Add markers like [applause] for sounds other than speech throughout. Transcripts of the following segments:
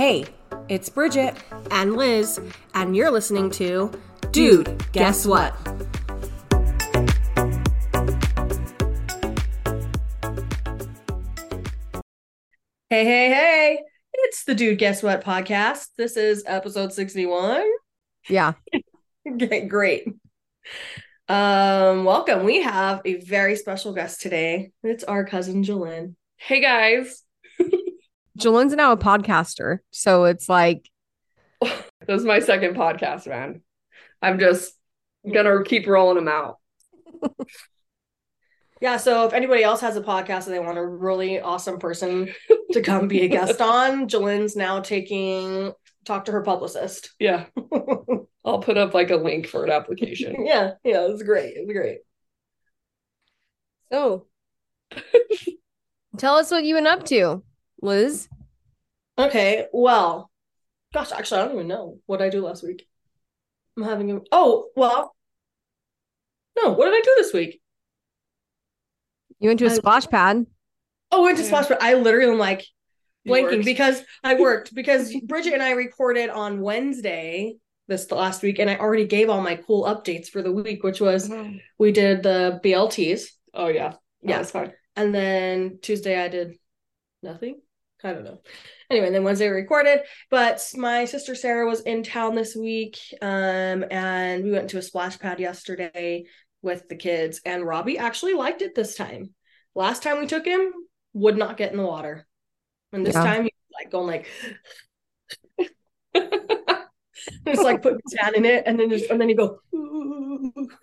Hey, it's Bridget, and Liz, and you're listening to Dude, Guess What? Hey, hey, hey. It's the Dude Guess What podcast. This is episode 61. Yeah. [laughs] okay, great. Um, welcome. We have a very special guest today. It's our cousin Jillyn. Hey guys. Jillyn's now a podcaster. So it's like [laughs] this is my second podcast, man. I'm just gonna keep rolling them out. [laughs] yeah, so if anybody else has a podcast and they want a really awesome person to come be a [laughs] guest on, Jillyn's now taking talk to her publicist. Yeah. I'll put up like a link for an application. yeah, yeah, it's great. It's great. So tell us what you've been up to. Liz? Okay, well, gosh, actually, I don't even know what I do last week. I'm having a oh well, no, what did I do this week? You went to a I, splash pad. Oh, went to yeah. splash pad. I literally am like blanking because I [laughs] worked because Bridget and I recorded on Wednesday this last week, and I already gave all my cool updates for the week, which was mm-hmm. we did the BLTs. Oh yeah, yeah, that's fine. And then Tuesday I did nothing. I don't know. Anyway, and then Wednesday we recorded, but my sister Sarah was in town this week, um, and we went to a splash pad yesterday with the kids, and Robbie actually liked it this time. Last time we took him, would not get in the water, and this yeah. time he was like going like. [laughs] just like put his hand in it and then just and then he go [laughs]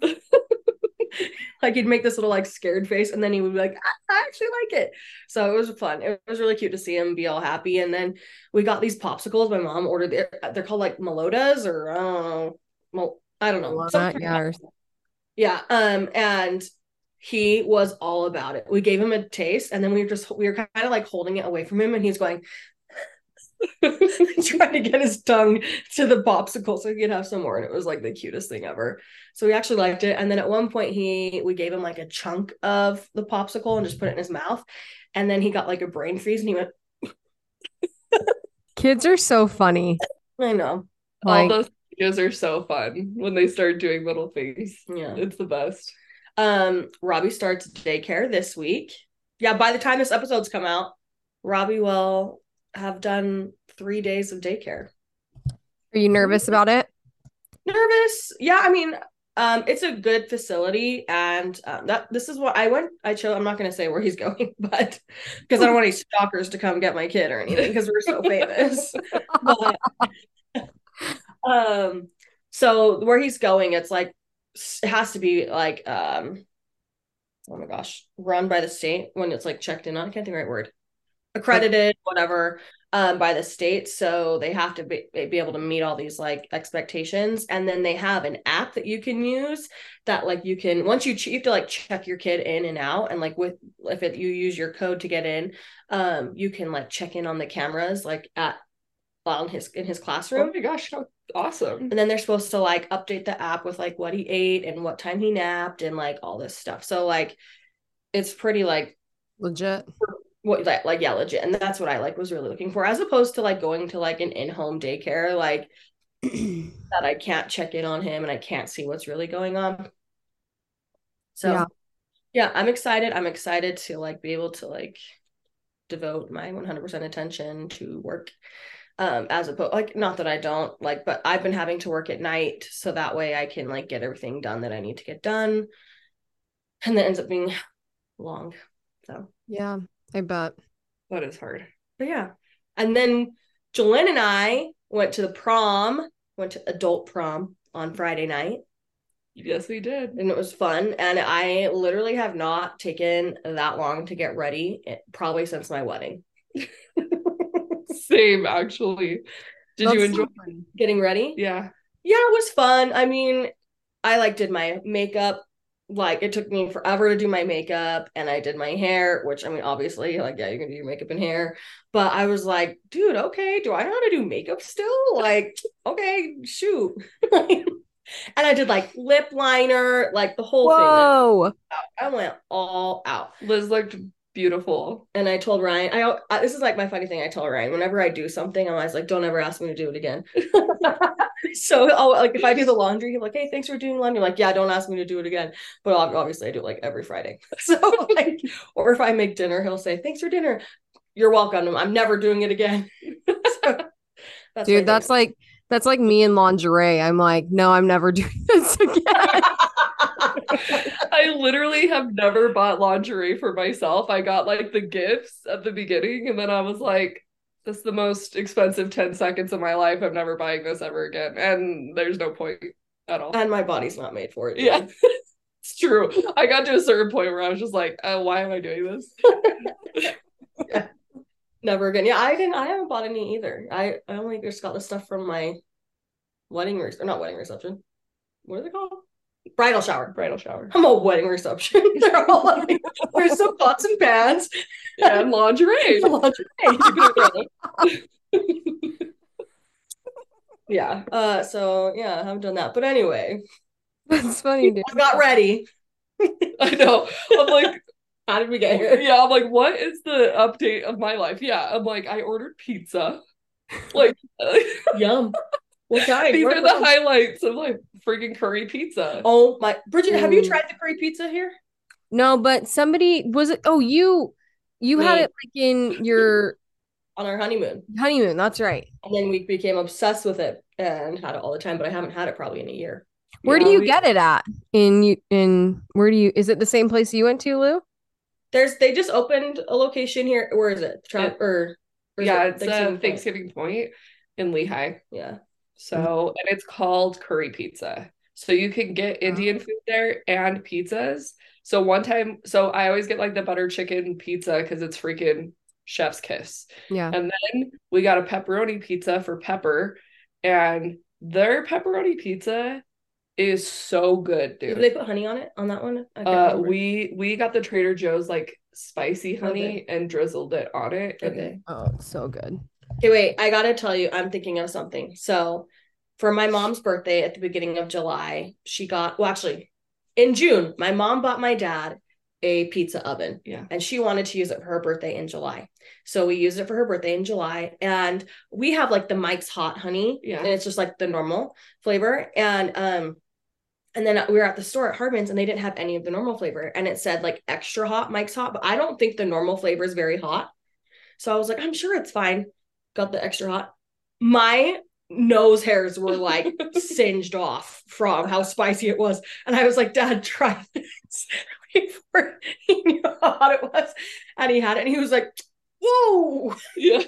[laughs] [laughs] like he'd make this little like scared face and then he would be like I, I actually like it. So it was fun. It was really cute to see him be all happy and then we got these popsicles. My mom ordered they're, they're called like melotas or I don't know I don't know. Yeah, yeah um and he was all about it. We gave him a taste and then we were just we were kind of like holding it away from him and he's going [laughs] trying to get his tongue to the popsicle so he could have some more and it was like the cutest thing ever. So we actually liked it and then at one point he we gave him like a chunk of the popsicle and just put it in his mouth and then he got like a brain freeze and he went kids are so funny. I know. Like, all those videos are so fun when they start doing little things. Yeah. It's the best. Um robbie starts daycare this week. Yeah by the time this episode's come out robbie will have done three days of daycare. Are you nervous about it? Nervous? Yeah, I mean, um, it's a good facility, and um, that this is what I went. I chose. I'm not going to say where he's [laughs] going, but because I don't want any stalkers to come get my kid or anything because we're so [laughs] famous. but, um, so where he's going, it's like it has to be like um, oh my gosh, run by the state when it's like checked in on. I can't think the right word accredited whatever um, by the state. So they have to be, be able to meet all these like expectations. And then they have an app that you can use that like you can once you, ch- you have to like check your kid in and out. And like with if it, you use your code to get in um you can like check in on the cameras like at while in his in his classroom. oh my gosh how awesome. And then they're supposed to like update the app with like what he ate and what time he napped and like all this stuff. So like it's pretty like legit what like, like yeah legit and that's what i like was really looking for as opposed to like going to like an in-home daycare like [clears throat] that i can't check in on him and i can't see what's really going on. So yeah. yeah i'm excited. I'm excited to like be able to like devote my 100% attention to work um as opposed like not that i don't like but i've been having to work at night so that way i can like get everything done that i need to get done and that ends up being long so. Yeah I bet. That is hard. But yeah. And then Jolene and I went to the prom, went to adult prom on Friday night. Yes, we did. And it was fun. And I literally have not taken that long to get ready, eh, probably since my wedding. [laughs] Same, actually. Did That's you enjoy so getting ready? Yeah. Yeah, it was fun. I mean, I like did my makeup like it took me forever to do my makeup and I did my hair, which I mean, obviously, like, yeah, you can do your makeup and hair. But I was like, dude, okay, do I know how to do makeup still? Like, okay, shoot. [laughs] and I did like lip liner, like the whole Whoa. thing. I went all out. Liz looked Beautiful. And I told Ryan, I, I this is like my funny thing. I tell Ryan whenever I do something, I'm always like, don't ever ask me to do it again. [laughs] [laughs] so I'll like if I do the [laughs] laundry, he's like, hey, thanks for doing laundry. I'm like, yeah, don't ask me to do it again. But obviously, I do it like every Friday. [laughs] So like, or if I make dinner, he'll say, thanks for dinner. You're welcome. I'm never doing it again. so, that's Dude, that's like that's like me in lingerie. I'm like, no, I'm never doing this again. I literally have never bought lingerie for myself. I got like the gifts at the beginning, and then I was like, this is the most expensive 10 seconds of my life. I'm never buying this ever again. And there's no point at all. And my body's not made for it. Yeah. [laughs] it's true. I got to a certain point where I was just like, oh, why am I doing this? [laughs] yeah. Never again. Yeah, I didn't I haven't bought any either. I, I only just got the stuff from my wedding or not wedding reception. What are they called? Bridal shower. Bridal shower. I'm a wedding reception. [laughs] They're all like, there's some pots and pans. And lingerie. [laughs] lingerie. [laughs] yeah. Uh so yeah, I haven't done that. But anyway. That's funny, dude. I got ready. I know. I'm like, how did we get here? Yeah, I'm like, what is the update of my life? Yeah, I'm like, I ordered pizza. Like, yum. What kind? These are the highlights of like freaking curry pizza. Oh my, Bridget, Ooh. have you tried the curry pizza here? No, but somebody was it? Oh, you, you Me. had it like in your on our honeymoon. Honeymoon, that's right. And then we became obsessed with it and had it all the time. But I haven't had it probably in a year. Where yeah, do you we, get it at? In you in where do you? Is it the same place you went to, Lou? There's they just opened a location here. Where is it? Trump it, or, or yeah, it it's Thanksgiving, Thanksgiving Point in Lehi. Yeah. So and it's called curry pizza. So you can get Indian food there and pizzas. So one time, so I always get like the butter chicken pizza because it's freaking chef's kiss. Yeah. And then we got a pepperoni pizza for Pepper, and their pepperoni pizza is so good, dude. Did they put honey on it on that one? Uh, we we got the Trader Joe's like spicy honey okay. and drizzled it on it. Okay. oh, so good. Okay, wait. I gotta tell you, I'm thinking of something. So, for my mom's birthday at the beginning of July, she got well, actually, in June, my mom bought my dad a pizza oven. Yeah. And she wanted to use it for her birthday in July. So we used it for her birthday in July. And we have like the Mike's hot honey. Yeah. And it's just like the normal flavor. And um and then we were at the store at Harmons and they didn't have any of the normal flavor. And it said like extra hot, Mike's hot, but I don't think the normal flavor is very hot. So I was like, I'm sure it's fine. Got the extra hot. My nose hairs were [laughs] like singed off from how spicy it was. And I was like, Dad, try this before he knew how hot it was. And he had it and he was like, Whoa. Yeah.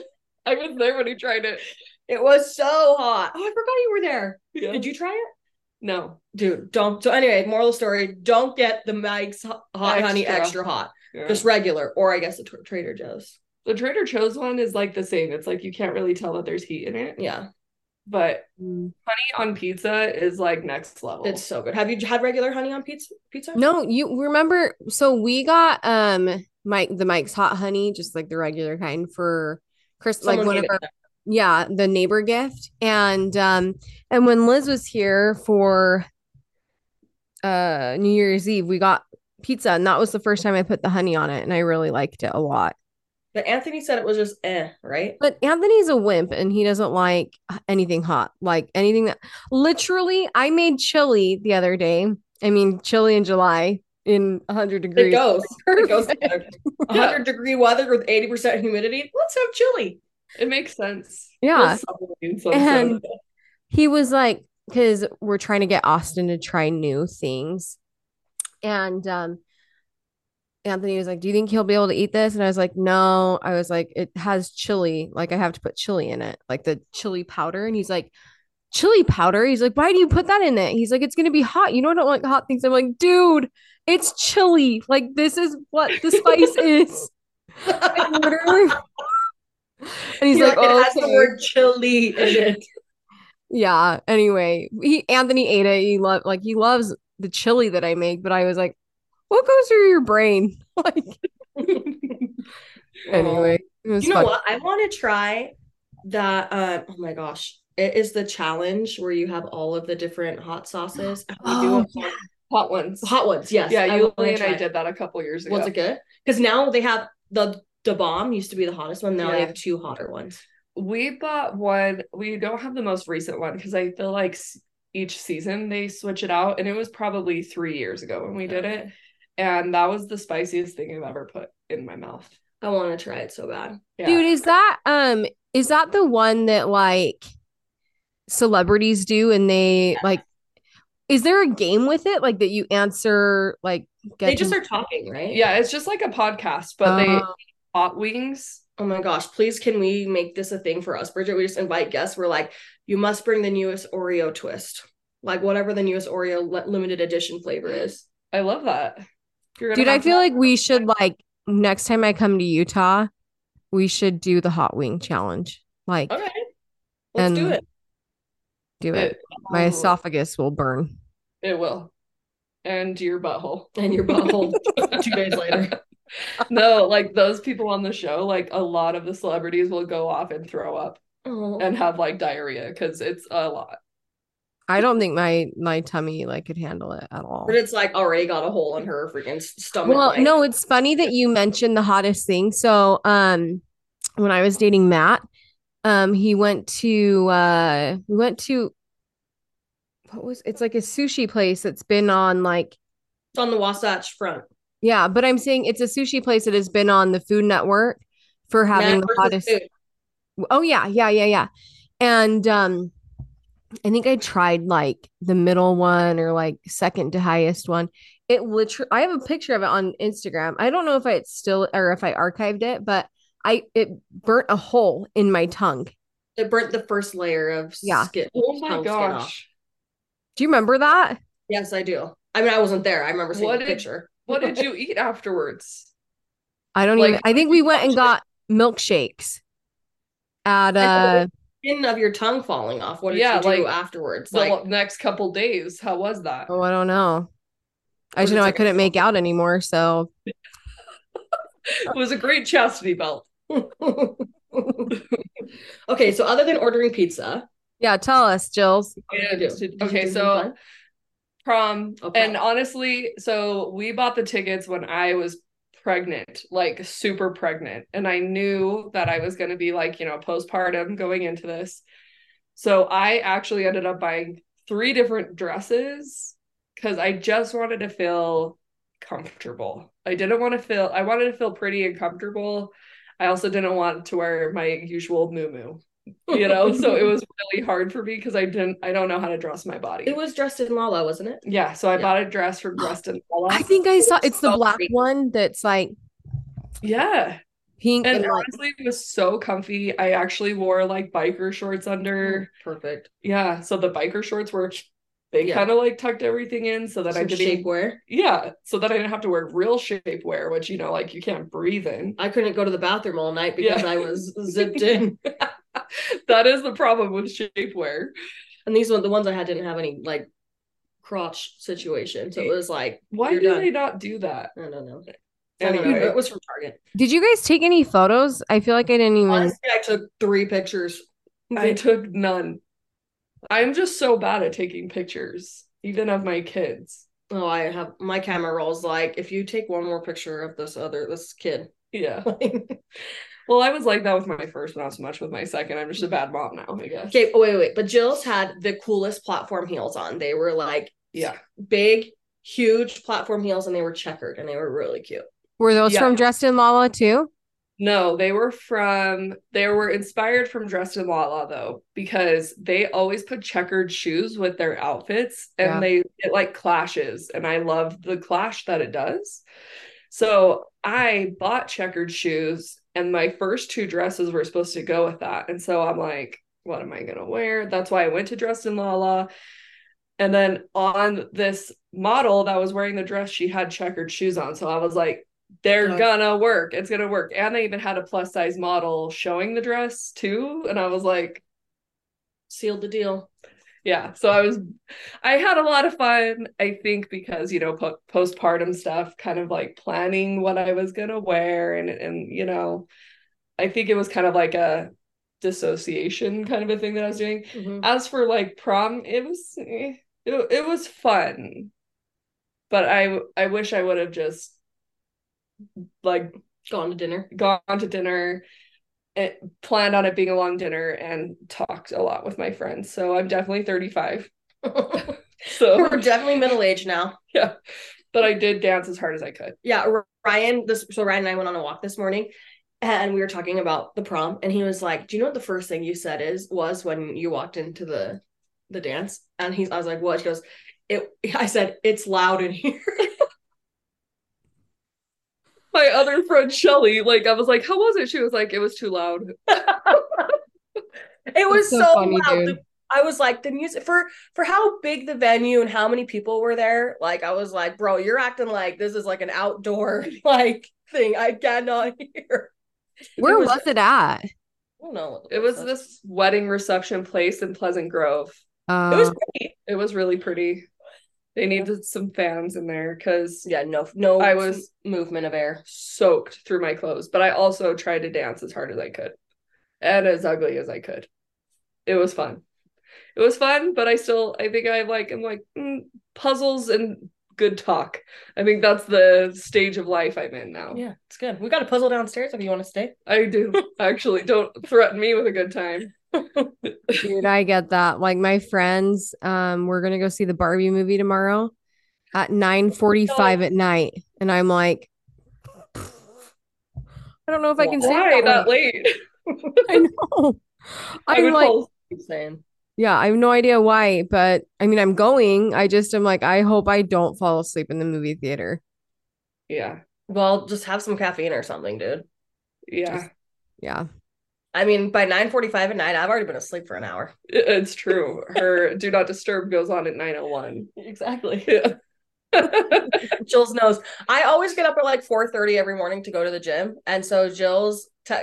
I was there when he tried it. It was so hot. Oh, I forgot you were there. Yeah. Did you try it? No. Dude, don't. So, anyway, moral story don't get the Mike's hot extra. honey extra hot. Yeah. Just regular, or I guess the Trader Joe's. The Trader Joe's one is like the same. It's like you can't really tell that there's heat in it. Yeah. But mm. honey on pizza is like next level. It's so good. Have you had regular honey on pizza? Pizza? No, you remember? So we got um Mike the Mike's hot honey, just like the regular kind for Chris, like one of our yeah, the neighbor gift. And um and when Liz was here for uh New Year's Eve, we got pizza and that was the first time I put the honey on it and I really liked it a lot. But Anthony said it was just eh, right? But Anthony's a wimp and he doesn't like anything hot. Like anything that literally I made chili the other day. I mean chili in July in 100 degrees. It goes. It goes [laughs] 100 yeah. degree weather with 80% humidity. Let's have chili. It makes sense. Yeah. And he was like, because we're trying to get Austin to try new things. And um Anthony was like, Do you think he'll be able to eat this? And I was like, No. I was like, It has chili. Like, I have to put chili in it, like the chili powder. And he's like, Chili powder? He's like, Why do you put that in it? He's like, It's going to be hot. You know, I don't like hot things. I'm like, Dude, it's chili. Like, this is what the spice [laughs] is. and literally. And he's like, like, oh, it has okay. the word chili in it. Yeah. Anyway, he Anthony ate it. He loved like he loves the chili that I make, but I was like, what goes through your brain? [laughs] like [laughs] anyway, you know fun. what? I want to try that. Uh, oh my gosh, it is the challenge where you have all of the different hot sauces. [gasps] Oh, yeah. Hot ones. Hot ones, yes. Yeah, you and I did that a couple years ago. Was it good? Because now they have the the bomb used to be the hottest one. Now yeah. they have two hotter ones. We bought one. We don't have the most recent one because I feel like each season they switch it out, and it was probably three years ago when we did it, and that was the spiciest thing I've ever put in my mouth. I want to try it so bad. Yeah. Dude, is that um is that the one that like celebrities do and they yeah. like is there a game with it like that you answer like they just to- are talking right yeah it's just like a podcast but uh, they oh. hot wings oh my gosh please can we make this a thing for us bridget we just invite guests we're like you must bring the newest oreo twist like whatever the newest oreo limited edition flavor is i love that dude i feel like we [laughs] should like next time i come to utah we should do the hot wing challenge like okay let's do it do it. it oh. My esophagus will burn. It will. And your butthole. [laughs] And your butthole [laughs] two days later. no, like those people on the show, like a lot of the celebrities will go off and throw up oh. and have like diarrhea because it's a lot. I don't think my my tummy like could handle it at all. But it's like already got a hole in her freaking stomach. Well, like. no, it's funny that you mentioned the hottest thing. So, um, when I was dating Matt, um he went to uh we went to what was it's like a sushi place that's been on like it's on the Wasatch front. Yeah, but I'm saying it's a sushi place that has been on the Food Network for having the hottest. Food. Oh yeah, yeah, yeah, yeah. And um I think I tried like the middle one or like second to highest one. It literally I have a picture of it on Instagram. I don't know if I still or if I archived it, but I it burnt a hole in my tongue. It burnt the first layer of yeah. skin. Oh my gosh. Do you remember that? Yes, I do. I mean, I wasn't there. I remember seeing what the did, picture. what did [laughs] you eat afterwards? I don't like, even I think we went and got milkshakes at uh skin of your tongue falling off. What did yeah, you do like, afterwards? Like next couple days. How was that? Oh, I don't know. I just know I couldn't make out anymore, so [laughs] it was a great chastity belt. [laughs] okay, so other than ordering pizza, yeah, tell us, Jills. okay, so prom, oh, okay. and honestly, so we bought the tickets when I was pregnant, like super pregnant, and I knew that I was going to be like, you know, postpartum going into this. So I actually ended up buying three different dresses because I just wanted to feel comfortable. I didn't want to feel I wanted to feel pretty and comfortable. I also didn't want to wear my usual moo you know so it was really hard for me because i didn't i don't know how to dress my body it was dressed in lala wasn't it yeah so i yeah. bought a dress from dressed in lala i think i saw it's the black one that's like yeah pink and, and honestly like... it was so comfy i actually wore like biker shorts under mm, perfect yeah so the biker shorts were they yeah. kind of like tucked everything in so that Some I didn't shapewear. Yeah, so that I didn't have to wear real shapewear, which you know, like you can't breathe in. I couldn't go to the bathroom all night because yeah. I was zipped in. [laughs] [laughs] that is the problem with shapewear. And these ones, the ones I had, didn't have any like crotch situation, so it was like, why do done. they not do that? I don't know. Anyway, it was from Target. Did you guys take any photos? I feel like I didn't even. Honestly, I took three pictures. I took none. I'm just so bad at taking pictures, even of my kids. Oh, I have my camera rolls like if you take one more picture of this other this kid. Yeah. [laughs] well, I was like that with my first, not so much with my second. I'm just a bad mom now, I guess. Okay, oh, wait, wait. But Jill's had the coolest platform heels on. They were like yeah, big, huge platform heels, and they were checkered and they were really cute. Were those yeah. from Dressed in Lala too? No, they were from they were inspired from Dressed in Lala though, because they always put checkered shoes with their outfits and yeah. they it like clashes. And I love the clash that it does. So I bought checkered shoes and my first two dresses were supposed to go with that. And so I'm like, what am I gonna wear? That's why I went to Dressed in Lala. And then on this model that was wearing the dress, she had checkered shoes on. So I was like, they're gonna work. It's gonna work. And they even had a plus size model showing the dress too. And I was like, sealed the deal. Yeah. So I was, I had a lot of fun. I think because you know po- postpartum stuff, kind of like planning what I was gonna wear, and and you know, I think it was kind of like a dissociation kind of a thing that I was doing. Mm-hmm. As for like prom, it was eh, it, it was fun, but I I wish I would have just like Gone to dinner. Gone to dinner. It, planned on it being a long dinner and talked a lot with my friends. So I'm definitely 35. [laughs] so we're definitely middle aged now. Yeah. But I did dance as hard as I could. Yeah. Ryan, this so Ryan and I went on a walk this morning and we were talking about the prom and he was like, Do you know what the first thing you said is was when you walked into the the dance? And he's I was like, What? He goes, It [laughs] I said, It's loud in here. [laughs] My other friend Shelly, like I was like, How was it? She was like, It was too loud. [laughs] it was so, so funny, loud. Dude. I was like the music for for how big the venue and how many people were there. Like I was like, bro, you're acting like this is like an outdoor [laughs] like thing. I cannot [laughs] hear. Where it was, was, it at? I don't know. It was this wedding reception place in Pleasant Grove. Uh, it was pretty. It was really pretty. They needed some fans in there because yeah, no, no, I was movement of air soaked through my clothes, but I also tried to dance as hard as I could and as ugly as I could. It was fun. It was fun, but I still, I think I like, I'm like mm, puzzles and good talk. I think that's the stage of life I'm in now. Yeah, it's good. We got a puzzle downstairs if you want to stay. I do. [laughs] Actually, don't threaten me with a good time. Dude, I get that. Like my friends, um, we're gonna go see the Barbie movie tomorrow at 9 45 at night. And I'm like, I don't know if I can Why stay that, late. [laughs] I know. [laughs] I'm like saying. Yeah, I have no idea why, but I mean, I'm going. I just am like, I hope I don't fall asleep in the movie theater. Yeah. Well, just have some caffeine or something, dude. Yeah. Just, yeah. I mean, by 9 45 at night, I've already been asleep for an hour. It's true. [laughs] Her do not disturb goes on at 901. Exactly. [laughs] Yeah. [laughs] Jill's knows. I always get up at like 4 30 every morning to go to the gym. And so Jill's t-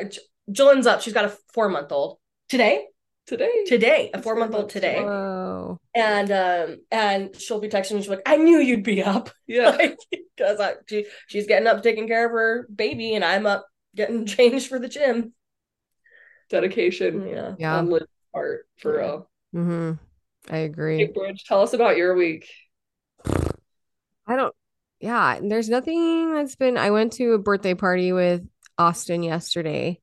Jillyn's up. She's got a four month old today today today a four month old today Whoa. and um and she'll be texting she's like i knew you'd be up yeah because like, she, she's getting up taking care of her baby and i'm up getting changed for the gym dedication yeah. Yeah. on part for real. Mm-hmm. i agree. Hey, Bridge, tell us about your week. I don't yeah there's nothing that's been i went to a birthday party with austin yesterday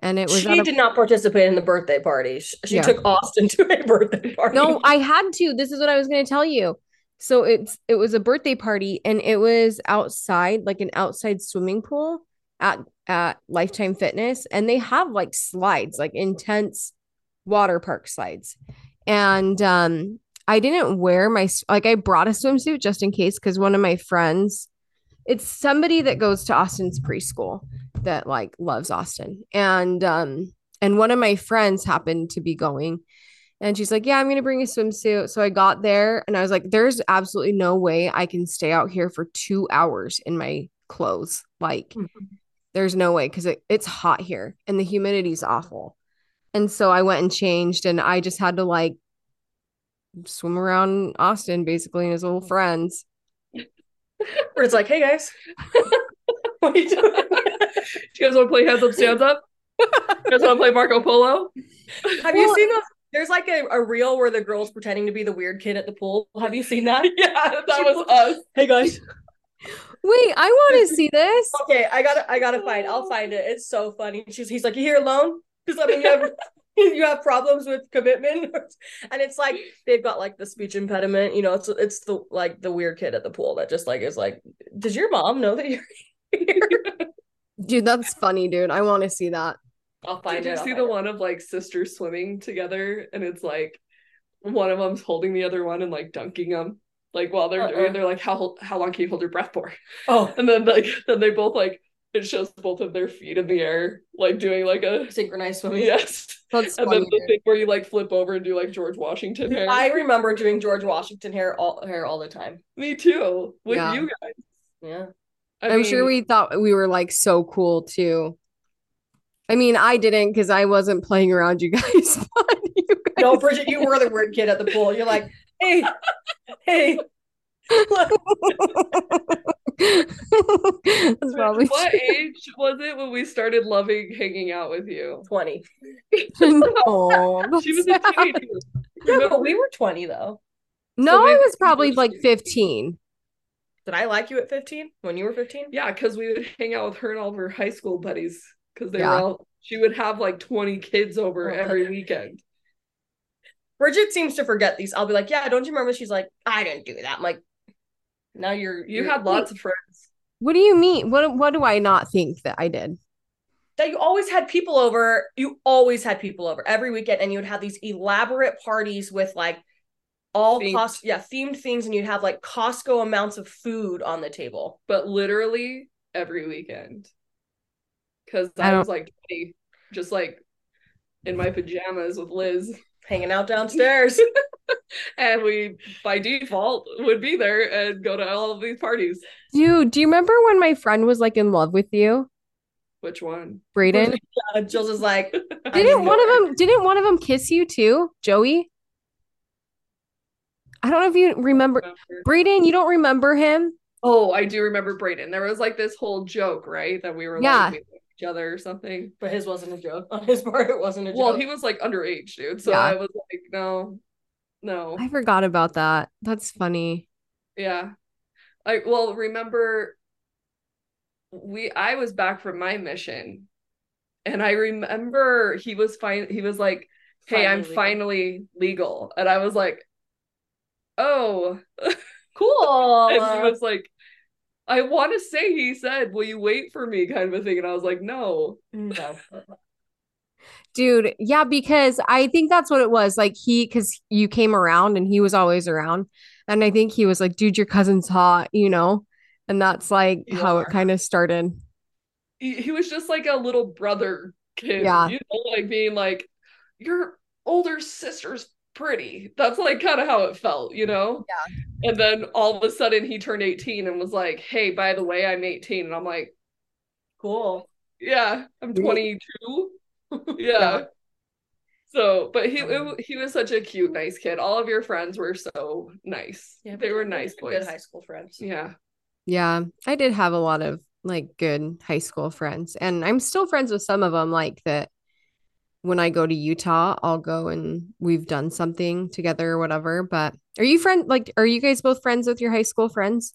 and it was she a, did not participate in the birthday party. She, she yeah. took austin to a birthday party. No i had to. This is what i was going to tell you. So it's it was a birthday party and it was outside like an outside swimming pool at at lifetime fitness and they have like slides like intense water park slides and um i didn't wear my like i brought a swimsuit just in case because one of my friends it's somebody that goes to austin's preschool that like loves Austin. And um and one of my friends happened to be going and she's like, "Yeah, I'm going to bring a swimsuit." So I got there and I was like, "There's absolutely no way I can stay out here for 2 hours in my clothes. Like mm-hmm. There's no way cuz it, it's hot here and the humidity's awful." And so I went and changed and I just had to like swim around Austin basically and his little mm-hmm. friends. [laughs] Where it's like, "Hey guys." [laughs] what are you doing? [laughs] Do you guys want to play Hands Up, Stands Up? you guys want to play Marco Polo? Have well, you seen those? There's like a, a reel where the girl's pretending to be the weird kid at the pool. Have you seen that? Yeah, that was us. Hey guys. Wait, I want to see this. [laughs] Okay, I gotta, I gotta find. I'll find it. It's so funny. She's, he's like, "You here alone?" Because I mean, you have, [laughs] you have problems with commitment, [laughs] and it's like they've got like the speech impediment. You know, it's it's the like the weird kid at the pool that just like is like, "Does your mom know that you're here?" Dude, that's funny, dude. I want to see that. I'll find Did it. Did you see the it. one of like sisters swimming together and it's like one of them's holding the other one and like dunking them like while they're uh-uh. doing they're like how how long can you hold your breath for oh [laughs] and then like then they both like it shows both of their feet in the air like doing like a synchronized swimming yes [laughs] That's and then the thing where you like flip over and do like George Washington hair I remember doing George Washington hair all hair all the time me too with yeah. you guys yeah I am sure we thought we were like so cool too. I mean, I didn't because I wasn't playing around you guys. [laughs] you guys no, Bridget, you were the weird kid at the pool. You're like, hey, hey. That's probably what true. age was it when we started loving hanging out with you? 20. oh, [laughs] she was a teenager. Yeah, but we were 20 though. No, so I was probably like 15. Did I like you at 15 when you were 15? Yeah, because we would hang out with her and all of her high school buddies because they yeah. were all she would have like 20 kids over oh, every weekend. Bridget seems to forget these. I'll be like, Yeah, don't you remember? She's like, I didn't do that. I'm like, now you're you had lots of friends. What do you mean? What what do I not think that I did? That you always had people over. You always had people over every weekend, and you would have these elaborate parties with like all themed. cost yeah themed things, and you'd have like Costco amounts of food on the table. But literally every weekend, because I, I was like just like in my pajamas with Liz hanging out downstairs. [laughs] [laughs] and we by default would be there and go to all of these parties. Dude, do you remember when my friend was like in love with you? Which one? Braden. [laughs] Yeah, Jill's is like Didn't one of them didn't one of them kiss you too? Joey? I don't know if you remember, remember. Braden, you don't remember him? Oh, I do remember Braden. There was like this whole joke, right? That we were yeah. like each other or something. But his wasn't a joke. [laughs] On his part, it wasn't a joke. Well, he was like underage, dude. So yeah. I was like, no, no. I forgot about that. That's funny. Yeah. I well remember we I was back from my mission and I remember he was fine he was like, Hey, finally I'm legal. finally legal. And I was like, Oh [laughs] cool. and he was like, I want to say he said, Will you wait for me? kind of a thing. And I was like, No. No. Dude, yeah, because I think that's what it was. Like he because you came around and he was always around. And I think he was like, dude, your cousin's hot, you know? And that's like you how are. it kind of started. He, he was just like a little brother kid. Yeah. You know, like being like, your older sister's pretty. That's like kind of how it felt, you know? Yeah. And then all of a sudden he turned 18 and was like, hey, by the way, I'm 18. And I'm like, cool. Yeah, I'm 22. [laughs] yeah. yeah. So, but he um, it, he was such a cute, nice kid. All of your friends were so nice. Yeah, they were nice boys. Good high school friends. Yeah. Yeah, I did have a lot of like good high school friends, and I'm still friends with some of them. Like that, when I go to Utah, I'll go and we've done something together or whatever. But are you friend like are you guys both friends with your high school friends?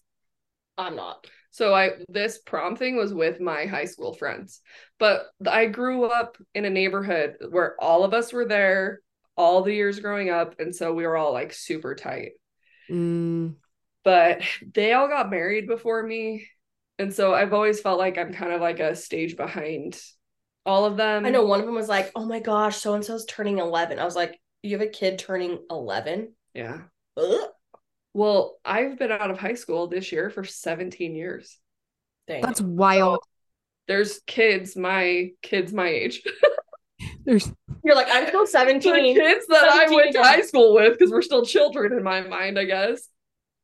I'm not. So I this prom thing was with my high school friends. But I grew up in a neighborhood where all of us were there all the years growing up and so we were all like super tight. Mm. But they all got married before me. And so I've always felt like I'm kind of like a stage behind all of them. I know one of them was like, "Oh my gosh, so and so's turning 11." I was like, "You have a kid turning 11?" Yeah. Ugh. Well, I've been out of high school this year for 17 years. Dang. That's wild. So there's kids, my kids my age. [laughs] there's you're like, I'm still 17. The kids that 17 I went to high school with, because we're still children in my mind, I guess.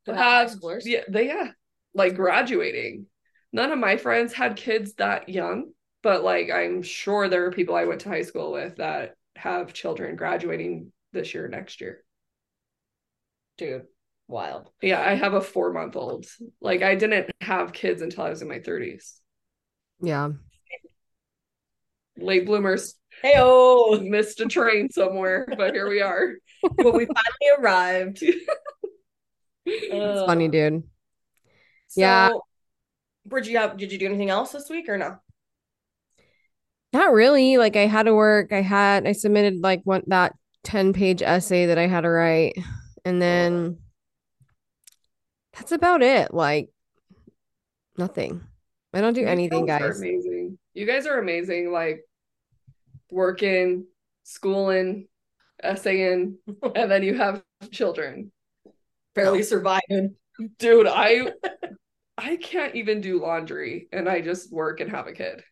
Have, yeah, they yeah, like graduating. None of my friends had kids that young, but like I'm sure there are people I went to high school with that have children graduating this year, next year. Dude, wild. Yeah, I have a four month old. Like I didn't have kids until I was in my 30s. Yeah. Late bloomers. Hey oh missed a train somewhere, but here we are. [laughs] but we finally arrived. [laughs] it's funny, dude. So, yeah. Bridget, did you do anything else this week or no? Not really. Like I had to work. I had I submitted like one that 10 page essay that I had to write. And then that's about it. Like nothing. I don't do you anything, guys. Amazing. You guys are amazing. Like working, schooling, essaying, [laughs] and then you have children. Barely oh. surviving. Dude, I I can't even do laundry and I just work and have a kid.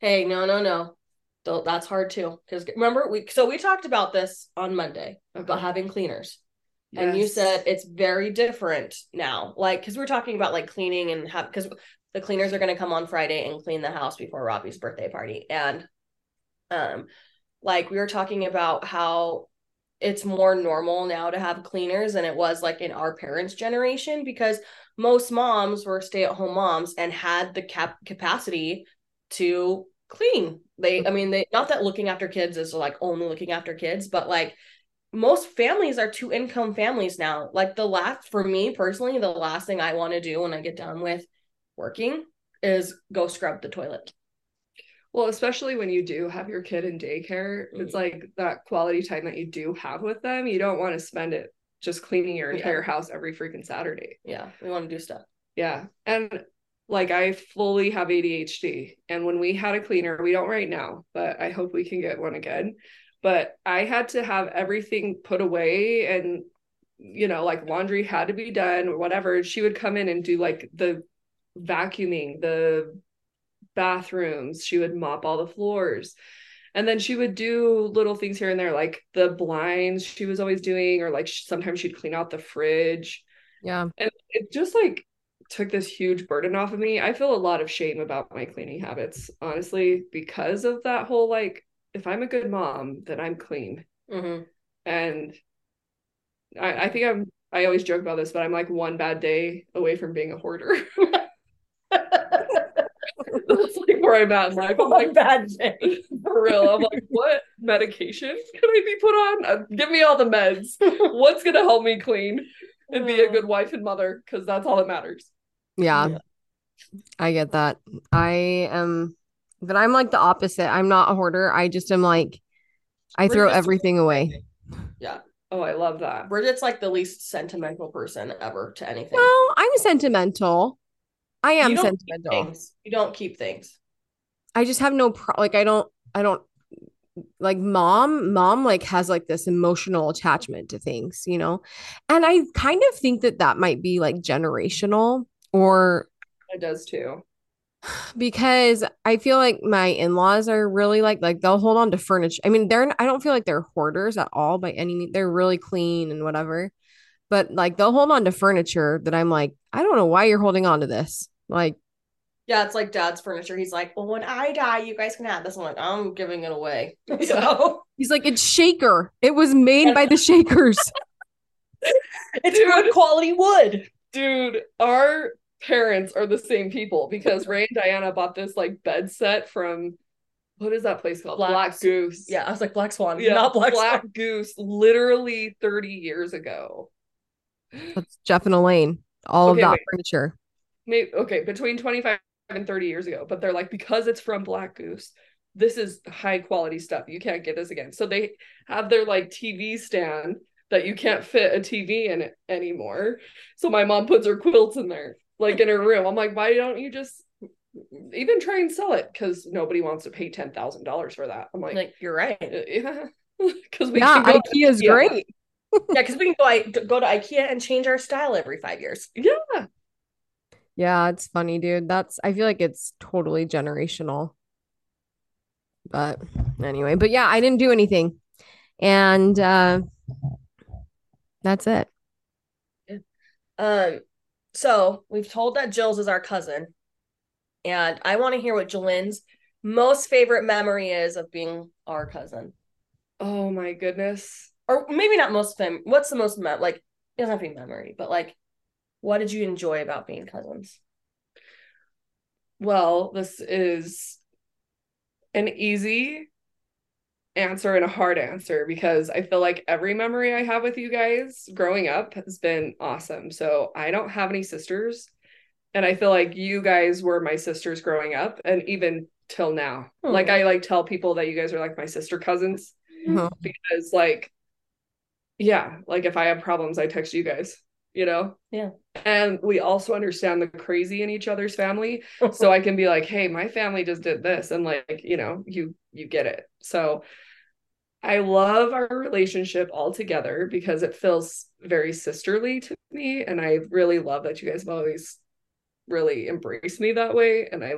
Hey, no, no, no. That's hard too. Because remember, we so we talked about this on Monday about having cleaners. Yes. And you said it's very different now. Like, because we're talking about like cleaning and have because the cleaners are going to come on Friday and clean the house before Robbie's birthday party. And um, like we were talking about how it's more normal now to have cleaners than it was like in our parents' generation because most moms were stay-at-home moms and had the cap capacity to clean. They, I mean, they not that looking after kids is like only looking after kids, but like most families are two income families now. Like the last, for me personally, the last thing I want to do when I get done with working is go scrub the toilet. Well, especially when you do have your kid in daycare, mm-hmm. it's like that quality time that you do have with them. You don't want to spend it just cleaning your entire yeah. house every freaking Saturday. Yeah, we want to do stuff. Yeah. And like I fully have ADHD. And when we had a cleaner, we don't right now, but I hope we can get one again. But I had to have everything put away and you know, like laundry had to be done or whatever. She would come in and do like the vacuuming, the bathrooms, she would mop all the floors. And then she would do little things here and there, like the blinds she was always doing, or like sometimes she'd clean out the fridge. Yeah. And it just like took this huge burden off of me. I feel a lot of shame about my cleaning habits, honestly, because of that whole like, if I'm a good mom, then I'm clean. Mm-hmm. And I, I think I'm, I always joke about this, but I'm like one bad day away from being a hoarder. [laughs] That's like where I'm at in life. I'm like, bad day. For real. I'm like, what medication can I be put on? Uh, give me all the meds. [laughs] What's going to help me clean and be a good wife and mother? Because that's all that matters. Yeah. yeah. I get that. I am, but I'm like the opposite. I'm not a hoarder. I just am like, I throw everything away. Yeah. Oh, I love that. Bridget's like the least sentimental person ever to anything. No, I'm sentimental. I am you sentimental. You don't keep things. I just have no pro like I don't I don't like mom mom like has like this emotional attachment to things, you know. And I kind of think that that might be like generational or it does too because I feel like my in-laws are really like like they'll hold on to furniture. I mean, they're I don't feel like they're hoarders at all by any means. They're really clean and whatever. But like they'll hold on to furniture that I'm like, I don't know why you're holding on to this. Like yeah, it's like dad's furniture. He's like, Well, when I die, you guys can have this. I'm like, I'm giving it away. [laughs] So he's like, It's shaker. It was made by the shakers. [laughs] it's good quality wood. Dude, our parents are the same people because Ray and Diana bought this like bed set from what is that place called? Black, Black Goose. Yeah, I was like Black Swan, yeah, not Black, Black Swan. Goose, literally 30 years ago. That's Jeff and Elaine. All okay, of that wait. furniture. Maybe okay, between 25 and 30 years ago, but they're like, because it's from Black Goose, this is high quality stuff. You can't get this again. So they have their like TV stand that you can't fit a TV in it anymore. So my mom puts her quilts in there like in her room. I'm like, why don't you just even try and sell it? Because nobody wants to pay ten thousand dollars for that. I'm like, like you're right. [laughs] Yeah, because we yeah, IKEA is great. [laughs] yeah, because we can go go to IKEA and change our style every five years. Yeah. Yeah, it's funny, dude. That's I feel like it's totally generational. But anyway, but yeah, I didn't do anything. And uh that's it. Um so we've told that Jill's is our cousin, and I want to hear what Jillyn's most favorite memory is of being our cousin. Oh my goodness. Or maybe not most fam. What's the most me- like? It doesn't have to be memory, but like, what did you enjoy about being cousins? Well, this is an easy answer and a hard answer because I feel like every memory I have with you guys growing up has been awesome. So I don't have any sisters. And I feel like you guys were my sisters growing up and even till now. Oh. Like I like tell people that you guys are like my sister cousins oh. because like yeah, like if I have problems I text you guys, you know? Yeah. And we also understand the crazy in each other's family. [laughs] so I can be like, "Hey, my family just did this." And like, you know, you you get it. So I love our relationship altogether because it feels very sisterly to me. And I really love that you guys have always really embraced me that way. And I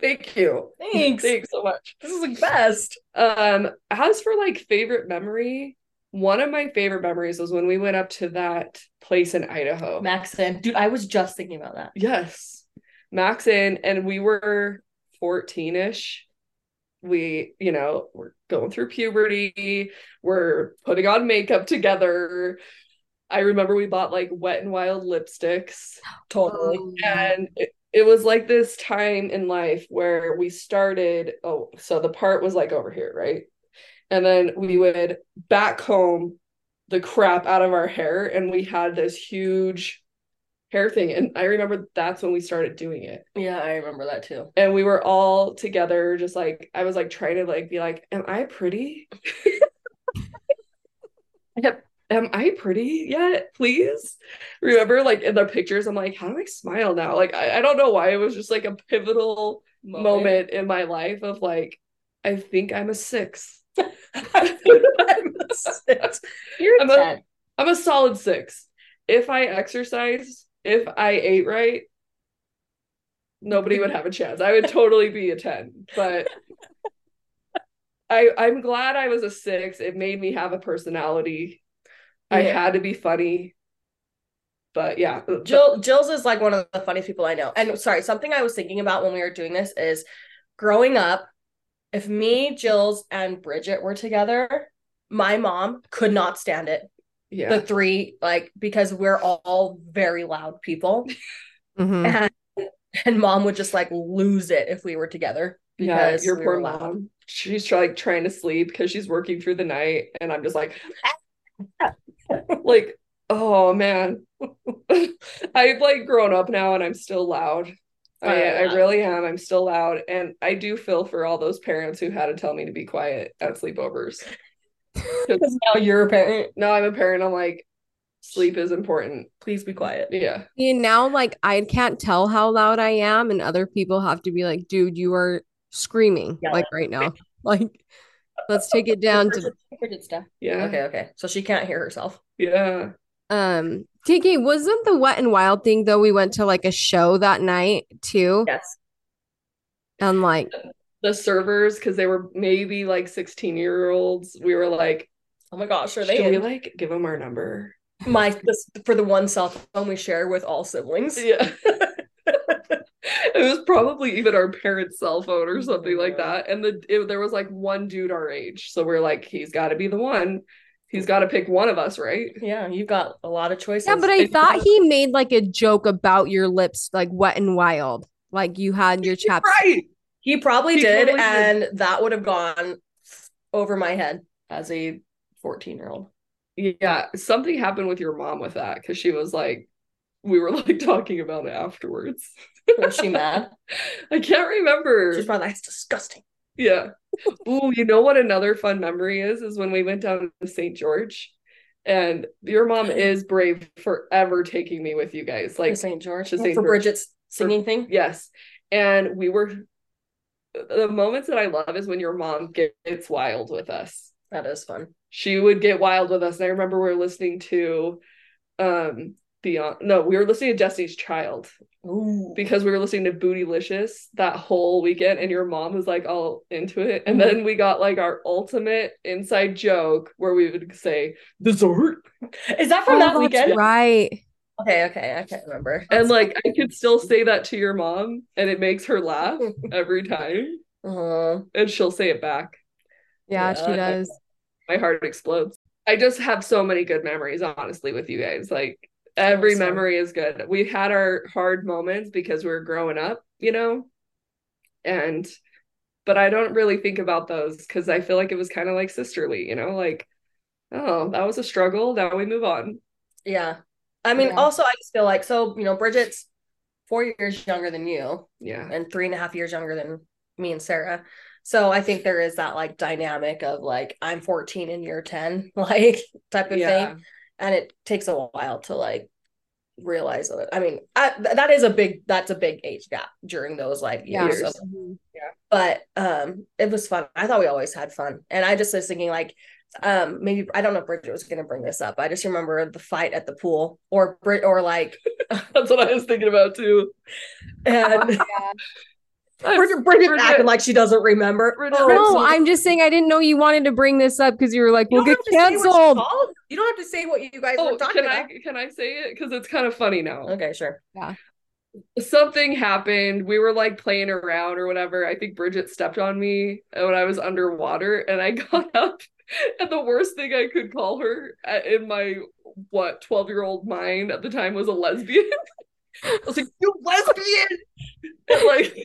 thank you. Thanks. [laughs] Thanks so much. This is the best. Um, as for like favorite memory, one of my favorite memories was when we went up to that place in Idaho. Maxon. Dude, I was just thinking about that. Yes. Maxon. And we were 14-ish we you know we're going through puberty we're putting on makeup together. I remember we bought like wet and wild lipsticks totally. Oh, and it, it was like this time in life where we started oh so the part was like over here right? And then we would backcomb the crap out of our hair and we had this huge hair thing and i remember that's when we started doing it yeah i remember that too and we were all together just like i was like trying to like be like am i pretty [laughs] yep. am i pretty yet please remember like in the pictures i'm like how do i smile now like i, I don't know why it was just like a pivotal moment. moment in my life of like i think i'm a six [laughs] I'm a six. [laughs] You're I'm 10. A, I'm a solid six. If I exercise, if I ate right, nobody would have a chance. I would totally be a 10. But I I'm glad I was a six. It made me have a personality. Yeah. I had to be funny. But yeah. Jill Jill's is like one of the funniest people I know. And sorry, something I was thinking about when we were doing this is growing up, if me, Jill's, and Bridget were together, my mom could not stand it. Yeah. The three, like, because we're all very loud people. Mm-hmm. And, and mom would just like lose it if we were together. Because yeah, your we poor mom. She's like trying to sleep because she's working through the night. And I'm just like, [laughs] like, oh man. [laughs] I've like grown up now and I'm still loud. I, I really am. I'm still loud. And I do feel for all those parents who had to tell me to be quiet at sleepovers. [laughs] Because now you're a parent. Now I'm a parent. I'm like, sleep is important. Please be quiet. Yeah. And now, like, I can't tell how loud I am, and other people have to be like, dude, you are screaming yeah. like right now. [laughs] Like, let's take it down to stuff. Yeah. Okay. Okay. So she can't hear herself. Yeah. Um, Kiki, wasn't the wet and wild thing though? We went to like a show that night too. Yes. And like the servers, because they were maybe like 16 year olds, we were like, oh my gosh, are they? Should we like give them our number? My this for the one cell phone we share with all siblings. Yeah. [laughs] it was probably even our parents' cell phone or something like that. And the it, there was like one dude our age, so we're like, he's got to be the one he's got to pick one of us, right? Yeah, you've got a lot of choices. Yeah, but I thought he made like a joke about your lips, like wet and wild, like you had your chaps. Right. He probably he did, totally and did. that would have gone over my head as a 14 year old. Yeah, something happened with your mom with that because she was like, we were [laughs] like talking about it afterwards. Was she mad? [laughs] I can't remember. She's probably like, it's disgusting. Yeah. Ooh, you know what another fun memory is? Is when we went down to St. George. And your mom is brave forever taking me with you guys. Like St. George. To St. For George. Bridget's singing for, thing? Yes. And we were the moments that I love is when your mom gets wild with us. That is fun. She would get wild with us. And I remember we were listening to um Beyoncé no we were listening to destiny's child Ooh. because we were listening to bootylicious that whole weekend and your mom was like all into it and then we got like our ultimate inside joke where we would say dessert is that from oh, that weekend right okay okay i can't remember and like i could [laughs] still say that to your mom and it makes her laugh [laughs] every time uh-huh. and she'll say it back yeah, yeah she does my heart explodes I just have so many good memories, honestly, with you guys. Like every awesome. memory is good. We had our hard moments because we are growing up, you know, and but I don't really think about those because I feel like it was kind of like sisterly, you know, like oh that was a struggle. Now we move on. Yeah, I mean, yeah. also I just feel like so you know Bridget's four years younger than you, yeah, and three and a half years younger than me and Sarah. So I think there is that like dynamic of like I'm 14 and you're 10, [laughs] like type of yeah. thing and it takes a while to like realize it. I mean, I, that is a big that's a big age gap during those like years. Of, mm-hmm. yeah. But um it was fun. I thought we always had fun. And I just was thinking like um maybe I don't know if Bridget was gonna bring this up. I just remember the fight at the pool or Brit or like [laughs] that's what I was thinking about too. And yeah. [laughs] Bridget, Bridget, Bridget acting like she doesn't remember. Bridget, oh, no, I'm just saying I didn't know you wanted to bring this up because you were like, we'll get canceled. You don't have to say what you guys oh, were talking can about. I, can I say it? Because it's kind of funny now. Okay, sure. Yeah. Something happened. We were like playing around or whatever. I think Bridget stepped on me when I was underwater and I [laughs] got up. [laughs] And the worst thing I could call her uh, in my what 12 year old mind at the time was a lesbian. [laughs] I was like, you lesbian! and like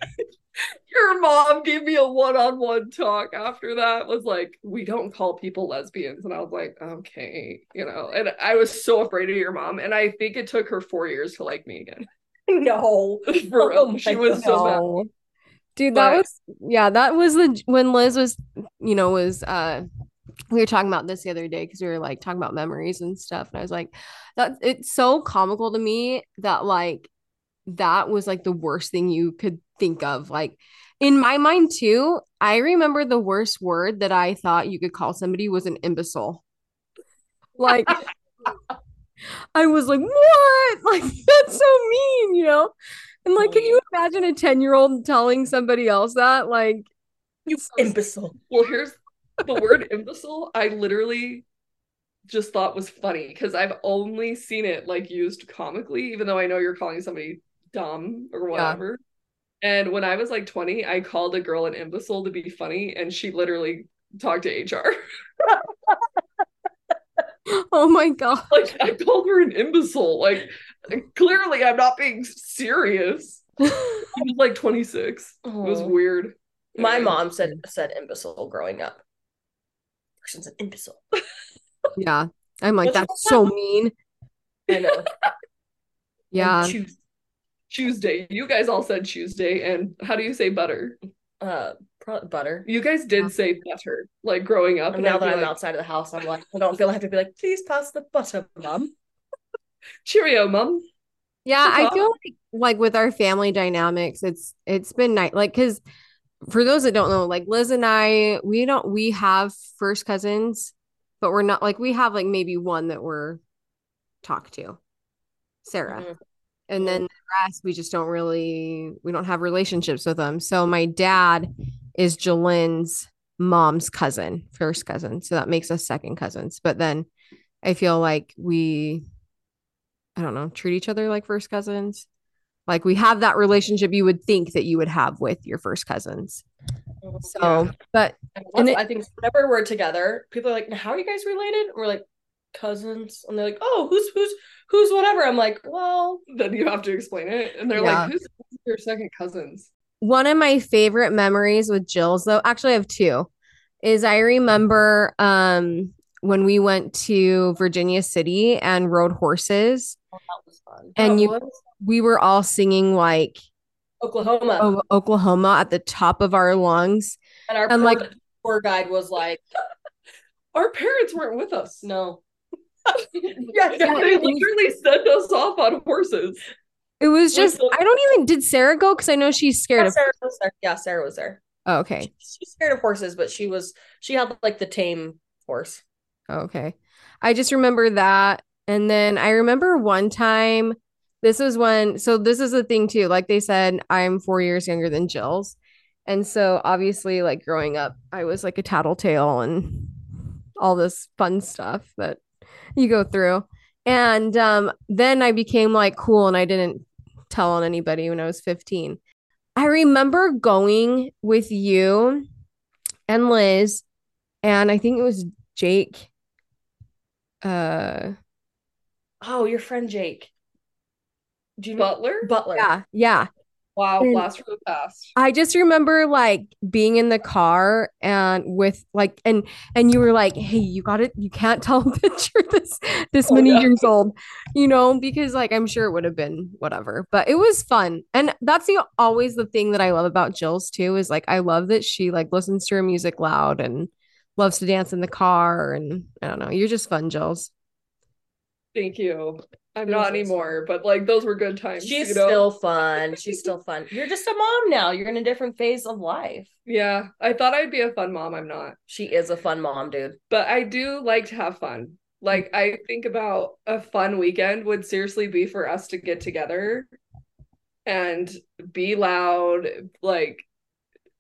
[laughs] Your mom gave me a one-on-one talk after that. Was like, we don't call people lesbians, and I was like, okay, you know. And I was so afraid of your mom, and I think it took her four years to like me again. No, for real, oh she was God. so mad. Dude, but, that was yeah, that was the when Liz was, you know, was uh we were talking about this the other day because we were like talking about memories and stuff. And I was like, that it's so comical to me that like that was like the worst thing you could think of. Like in my mind too, I remember the worst word that I thought you could call somebody was an imbecile. Like I was like, what? [laughs] Like that's so mean, you know? And like, can you imagine a 10 year old telling somebody else that? Like, you imbecile. Well, here's the word imbecile. I literally just thought was funny because I've only seen it like used comically, even though I know you're calling somebody dumb or whatever. Yeah. And when I was like 20, I called a girl an imbecile to be funny, and she literally talked to HR. [laughs] oh my god! Like I called her an imbecile. Like clearly, I'm not being serious. [laughs] I was like 26. Oh. It was weird. My mom said said imbecile growing up. Person's an imbecile. [laughs] yeah, I'm like that's so mean. I know. [laughs] Yeah. Tuesday. You guys all said Tuesday, and how do you say butter? Uh, pro- butter. You guys did yeah. say butter, like growing up. And now that I'm like, outside of the house, I'm like, I don't feel I have to be like, please pass the butter, mom. [laughs] Cheerio, mom. Yeah, I feel like like with our family dynamics, it's it's been nice. Like, because for those that don't know, like Liz and I, we don't we have first cousins, but we're not like we have like maybe one that we're talk to, Sarah. Mm-hmm. And then the rest we just don't really we don't have relationships with them. So my dad is Jillyn's mom's cousin first cousin. So that makes us second cousins. But then i feel like we i don't know treat each other like first cousins like we have that relationship you would think that you would have with your first cousins so yeah. but and it, i think whenever we're together people are like how are you guys related we're like cousins and they're like oh who's who's who's whatever i'm like well then you have to explain it and they're yeah. like who's your second cousins one of my favorite memories with jill's though actually i have two is i remember um when we went to virginia city and rode horses oh, that was fun. and you? We were all singing like oklahoma o- oklahoma at the top of our lungs and our and like tour guide was like [laughs] our parents weren't with us no [laughs] yeah, yeah, [laughs] they literally sent us off on horses. It was just I don't even did Sarah go because I know she's scared yeah, of Sarah was there. Yeah, Sarah was there. Oh, okay. She, she's scared of horses, but she was she had like the tame horse. Oh, okay. I just remember that. And then I remember one time this was when so this is the thing too. Like they said, I'm four years younger than Jill's. And so obviously, like growing up, I was like a tattletale and all this fun stuff that you go through. And um, then I became like cool and I didn't tell on anybody when I was 15. I remember going with you and Liz, and I think it was Jake. Uh, oh, your friend Jake. Do you Butler? Butler. Yeah, yeah. Wow, and blast from the past. I just remember like being in the car and with like and and you were like, "Hey, you got it. You can't [laughs] tell that you're this this oh, many yeah. years old." You know, because like I'm sure it would have been whatever, but it was fun. And that's the always the thing that I love about Jill's too is like I love that she like listens to her music loud and loves to dance in the car and I don't know. You're just fun, Jill's. Thank you. I'm not anymore, but like those were good times. She's you know? still fun. She's still fun. You're just a mom now. You're in a different phase of life. Yeah. I thought I'd be a fun mom. I'm not. She is a fun mom, dude. But I do like to have fun. Like I think about a fun weekend would seriously be for us to get together and be loud, like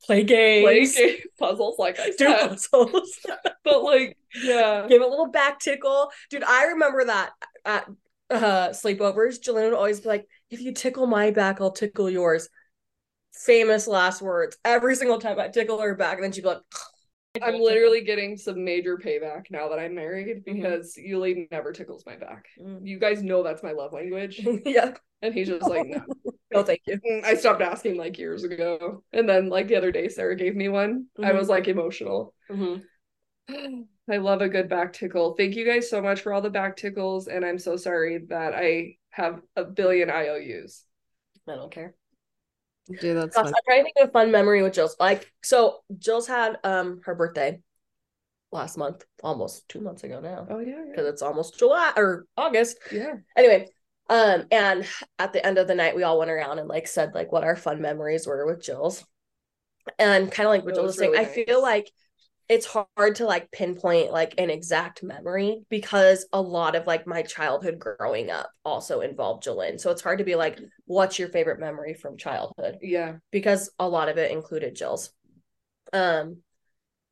play games, play game [laughs] puzzles, like I said. puzzles. [laughs] but like, yeah, give a little back tickle, dude. I remember that at uh sleepovers, Jillyn would always be like, if you tickle my back, I'll tickle yours. Famous last words. Every single time I tickle her back, and then she'd be like, [laughs] I'm literally getting some major payback now that I'm married mm-hmm. because mm-hmm. Yuli never tickles my back. Mm. You guys know that's my love language. [laughs] yeah. And he's just like, no. [laughs] no, thank you. Mm, I stopped asking like years ago. And then like the other day, Sarah gave me one. Mm-hmm. I was like emotional. Mm-hmm. [sighs] I love a good back tickle. Thank you guys so much for all the back tickles. And I'm so sorry that I have a billion IOUs. I don't care. Dude, that's Gosh, I'm trying to think of a fun memory with Jill's. Like, so Jill's had um her birthday last month, almost two months ago now. Oh yeah, because yeah. it's almost July or August. Yeah. Anyway, um, and at the end of the night, we all went around and like said like what our fun memories were with Jill's, and kind of like what Jill was saying, really I nice. feel like it's hard to like pinpoint like an exact memory because a lot of like my childhood growing up also involved Jillyn. So it's hard to be like, what's your favorite memory from childhood? Yeah. Because a lot of it included Jill's. Um,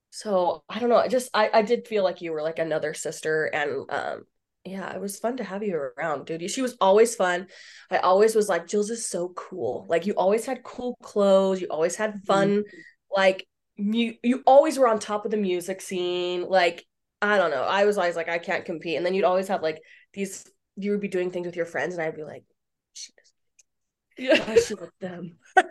so I don't know. I just I, I did feel like you were like another sister and um yeah, it was fun to have you around, dude. She was always fun. I always was like, Jill's is so cool. Like you always had cool clothes, you always had fun, mm-hmm. like you you always were on top of the music scene. Like, I don't know. I was always like, I can't compete. And then you'd always have like these you would be doing things with your friends, and I'd be like, [laughs] yeah, I should with them. [laughs] I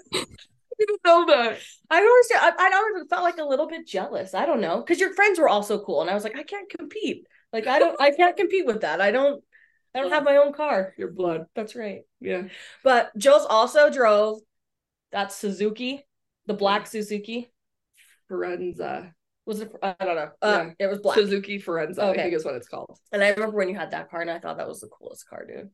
didn't know that. I always, I, I always felt like a little bit jealous. I don't know, because your friends were also cool, and I was like, I can't compete. Like, I don't, I can't compete with that. I don't, I don't have my own car. Your blood. That's right. Yeah. But Jill's also drove that Suzuki, the black Suzuki. Forenza. Was it? I don't know. Yeah. Um, it was black. Suzuki Forenza. Okay. I think is what it's called. And I remember when you had that car, and I thought that was the coolest car, dude.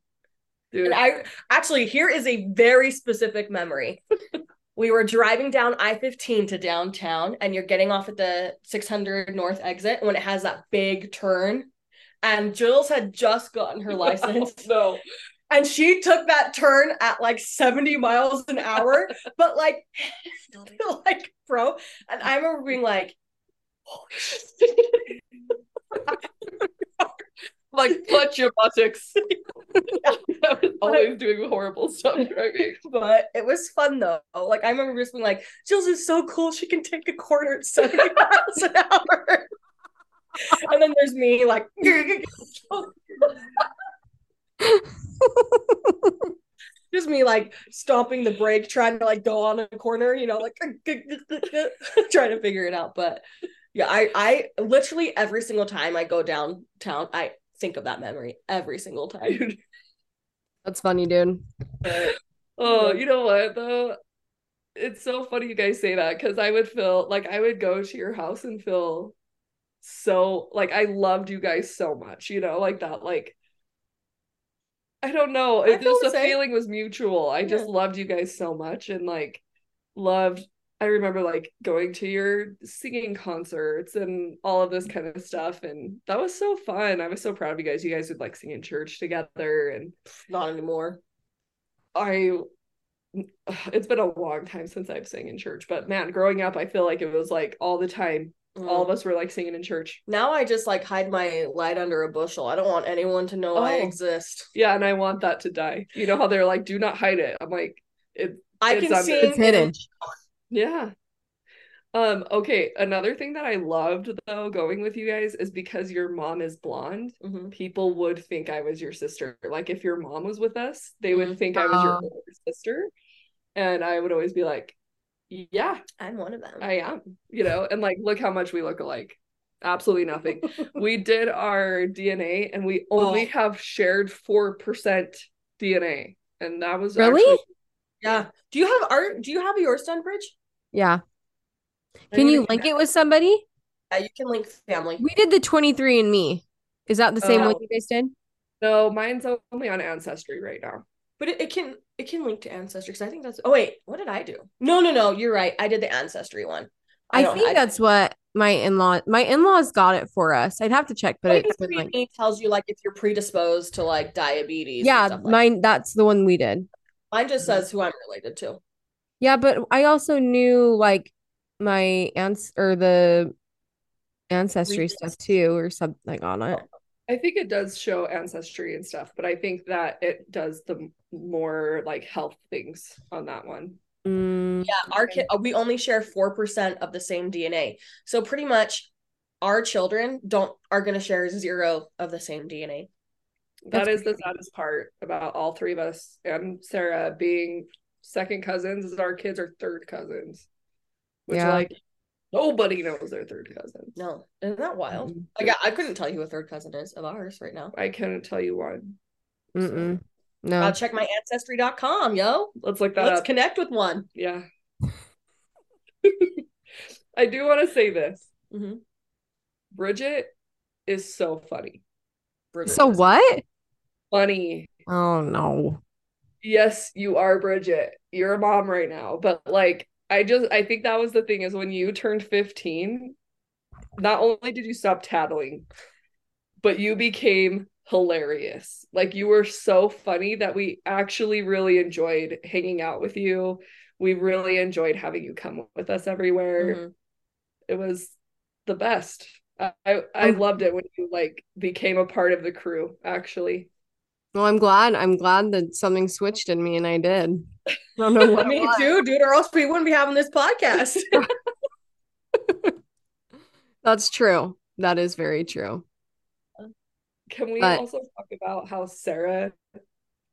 Dude. And I actually here is a very specific memory. [laughs] we were driving down I 15 to downtown, and you're getting off at the 600 North exit when it has that big turn. And Jules had just gotten her [laughs] license. no. And she took that turn at like 70 miles an hour, [laughs] but like, [laughs] like, bro. And I remember being like, like clutch your buttocks. [laughs] I was always doing horrible stuff driving. But it was fun though. Like I remember just being like, jill's is so cool. She can take a corner at 70 miles an hour. and then there's me like [laughs] just me like stomping the brake, trying to like go on a corner, you know, like [laughs] trying to figure it out. But yeah, I I literally every single time I go downtown, I think of that memory every single time. That's funny, dude. But, oh, you know what though? It's so funny you guys say that because I would feel like I would go to your house and feel so like I loved you guys so much, you know, like that, like I don't know. It just the feeling was mutual. I just yeah. loved you guys so much and like loved I remember like going to your singing concerts and all of this kind of stuff and that was so fun. I was so proud of you guys. You guys would like sing in church together and not anymore. I [sighs] it's been a long time since I've sang in church, but man, growing up I feel like it was like all the time Mm. All of mm. us were like singing in church. Now I just like hide my light under a bushel. I don't want anyone to know oh. I exist. Yeah, and I want that to die. You know how they're like, do not hide it. I'm like, it. I can see it's hidden. Yeah. Um. Okay. Another thing that I loved though going with you guys is because your mom is blonde. Mm-hmm. People would think I was your sister. Like if your mom was with us, they would mm-hmm. think I was your older sister, and I would always be like, yeah. I'm one of them. I am you know and like look how much we look alike. Absolutely nothing. [laughs] We did our dna and we only oh. have shared 4% dna and that was really? actually- yeah. Do you have art? Do you have yours done bridge yeah. Can you link it with somebody? Yeah you can link family. We did the 23 and me. Is that the same uh, one you guys did? No mine's only on ancestry right now but it, it can it can link to ancestry because I think that's. Oh wait, what did I do? No, no, no. You're right. I did the ancestry one. I, I think I, that's what my in-law my in-laws got it for us. I'd have to check, but it like, tells you like if you're predisposed to like diabetes. Yeah, like mine. That. That's the one we did. Mine just says who I'm related to. Yeah, but I also knew like my aunts or the ancestry stuff too, or something on it. Oh. I think it does show ancestry and stuff, but I think that it does the more like health things on that one. Mm. Yeah, our kid we only share 4% of the same DNA. So pretty much our children don't are going to share zero of the same DNA. That That's crazy. the saddest part about all three of us and Sarah being second cousins is our kids are third cousins. Which yeah. like nobody knows their third cousin. No. Isn't that wild? Mm-hmm. Like I, I couldn't tell you who a third cousin is of ours right now. I couldn't tell you one. So. No. I'll check my ancestry.com, yo. Let's look that Let's up. connect with one. Yeah. [laughs] I do want to say this. Mm-hmm. Bridget is so funny. Bridget so what? Funny. Oh no. Yes, you are Bridget. You're a mom right now, but like I just I think that was the thing is when you turned 15, not only did you stop tattling, but you became hilarious. Like you were so funny that we actually really enjoyed hanging out with you. We really enjoyed having you come with us everywhere. Mm-hmm. It was the best. I I, I loved it when you like became a part of the crew actually. Well, I'm glad. I'm glad that something switched in me and I did. I don't know [laughs] what me too, dude, or else we wouldn't be having this podcast. [laughs] That's true. That is very true. Can we but, also talk about how Sarah,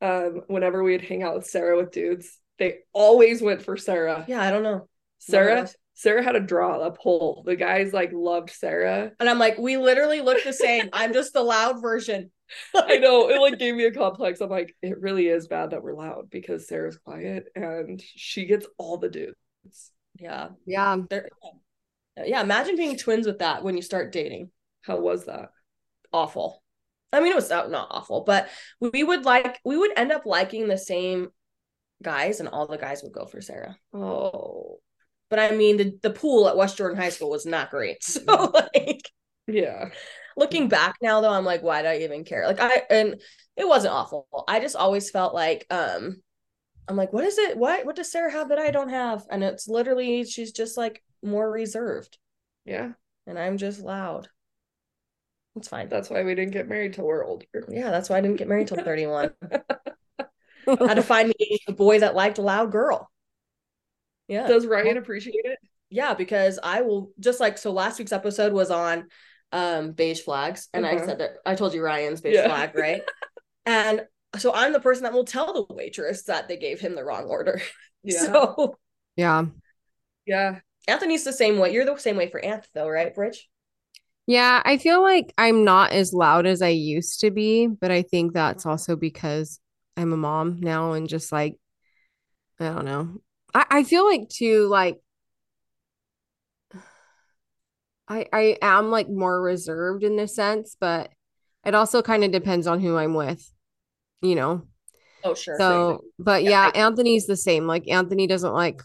um, whenever we'd hang out with Sarah with dudes, they always went for Sarah. Yeah, I don't know. Sarah, Sarah had a draw, a poll. The guys like loved Sarah. And I'm like, we literally look the same. I'm just the loud version. [laughs] I know. It like gave me a complex. I'm like, it really is bad that we're loud because Sarah's quiet and she gets all the dudes. Yeah. Yeah. They're, yeah. Imagine being twins with that when you start dating. How was that? Awful. I mean, it was uh, not awful, but we would like we would end up liking the same guys, and all the guys would go for Sarah. Oh, but I mean, the the pool at West Jordan High School was not great. [laughs] So like, yeah. Looking back now, though, I'm like, why do I even care? Like, I and it wasn't awful. I just always felt like, um, I'm like, what is it? What what does Sarah have that I don't have? And it's literally she's just like more reserved. Yeah. And I'm just loud. It's fine. That's why we didn't get married till we're older. Yeah, that's why I didn't get married till 31. I [laughs] had to find me a boy that liked a loud girl. Yeah. Does Ryan appreciate it? Yeah, because I will just like so last week's episode was on um beige flags and uh-huh. I said that I told you Ryan's beige yeah. flag, right? [laughs] and so I'm the person that will tell the waitress that they gave him the wrong order. [laughs] Yeah. So yeah. Yeah. Anthony's the same way. You're the same way for Anth though, right, Bridge? Yeah, I feel like I'm not as loud as I used to be, but I think that's also because I'm a mom now and just like I don't know. I, I feel like too like I I am like more reserved in this sense, but it also kind of depends on who I'm with, you know. Oh sure. So, but yeah, yeah Anthony's the same. Like Anthony doesn't like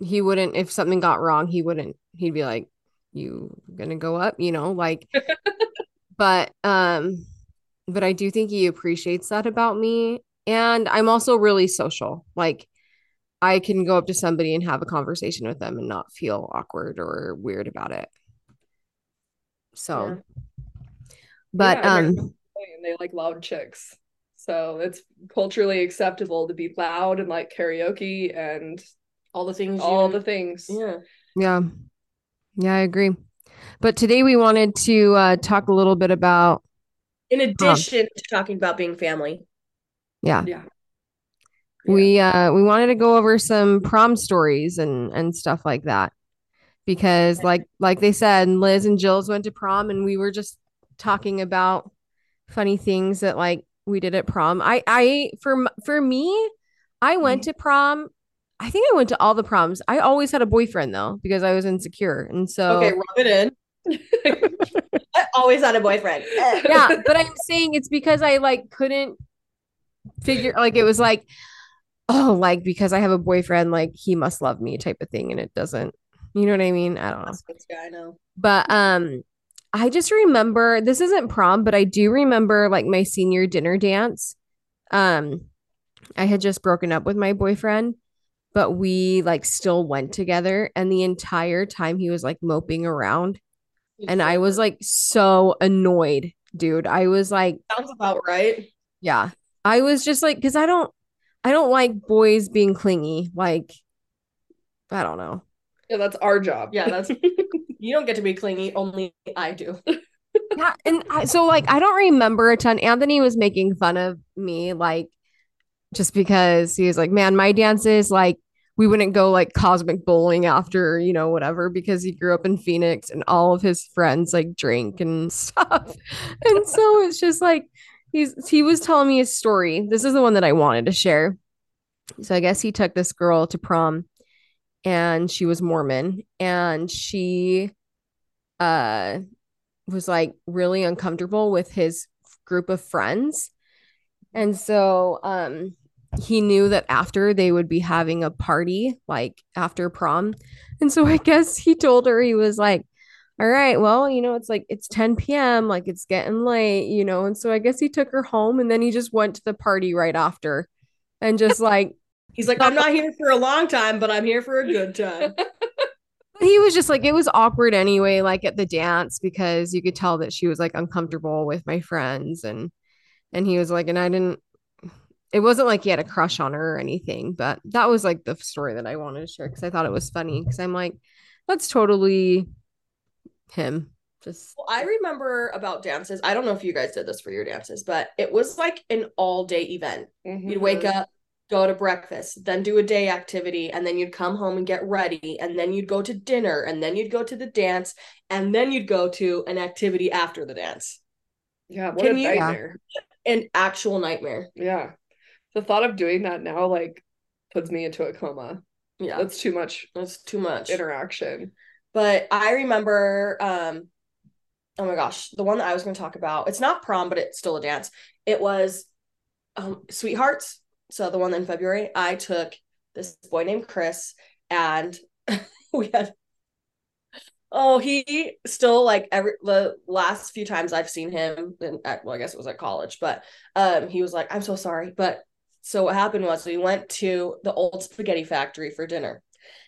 he wouldn't if something got wrong, he wouldn't. He'd be like, you gonna go up you know like [laughs] but um but i do think he appreciates that about me and i'm also really social like i can go up to somebody and have a conversation with them and not feel awkward or weird about it so yeah. but yeah, um they like loud chicks so it's culturally acceptable to be loud and like karaoke and all the things all you... the things yeah yeah yeah, I agree. But today we wanted to uh, talk a little bit about. In addition um, to talking about being family. Yeah. Yeah. We uh we wanted to go over some prom stories and and stuff like that because like like they said Liz and Jill's went to prom and we were just talking about funny things that like we did at prom. I I for for me I went mm-hmm. to prom I think I went to all the proms. I always had a boyfriend though because I was insecure, and so okay, rub it in. [laughs] I always had a boyfriend. yeah, [laughs] but I'm saying it's because I like couldn't figure like it was like oh like because I have a boyfriend like he must love me type of thing, and it doesn't. You know what I mean? I don't know. Yeah, I know. But um, I just remember this isn't prom, but I do remember like my senior dinner dance. Um, I had just broken up with my boyfriend but we like still went together and the entire time he was like moping around and I was like so annoyed, dude. I was like sounds about right. Yeah. I was just like cuz I don't I don't like boys being clingy. Like, I don't know. Yeah, that's our job. Yeah, that's [laughs] you don't get to be clingy. Only I do. yeah, and I, so like I don't remember a ton. Anthony was making fun of me, like just because he was like, "Man, my dances like we wouldn't go like cosmic bowling after you know whatever because he grew up in Phoenix and all of his friends like drink and [laughs] stuff." and so it's just like he's he was telling me his story. This is the one that I wanted to share. So I guess he took this girl to prom and she was Mormon and she uh was like really uncomfortable with his group of friends. And so um he knew that after they would be having a party like after prom. And so I guess he told her he was like all right, well, you know, it's like it's 10 p.m., like it's getting late, you know. And so I guess he took her home and then he just went to the party right after and just [laughs] like He's like, I'm not here for a long time, but I'm here for a good time. [laughs] he was just like, it was awkward anyway, like at the dance, because you could tell that she was like uncomfortable with my friends. And, and he was like, and I didn't, it wasn't like he had a crush on her or anything, but that was like the story that I wanted to share because I thought it was funny. Because I'm like, that's totally him. Just well, I remember about dances. I don't know if you guys did this for your dances, but it was like an all day event. Mm-hmm. You'd wake up, go to breakfast, then do a day activity, and then you'd come home and get ready, and then you'd go to dinner, and then you'd go to the dance, and then you'd go to an activity after the dance. Yeah, what Can a nightmare. An actual nightmare. Yeah. The thought of doing that now like puts me into a coma. Yeah. That's too much. That's too much interaction. But I remember um oh my gosh, the one that I was going to talk about. It's not prom, but it's still a dance. It was um Sweethearts so the one in February, I took this boy named Chris, and [laughs] we had oh he still like every the last few times I've seen him and well I guess it was at college, but um he was like I'm so sorry, but so what happened was we went to the old spaghetti factory for dinner,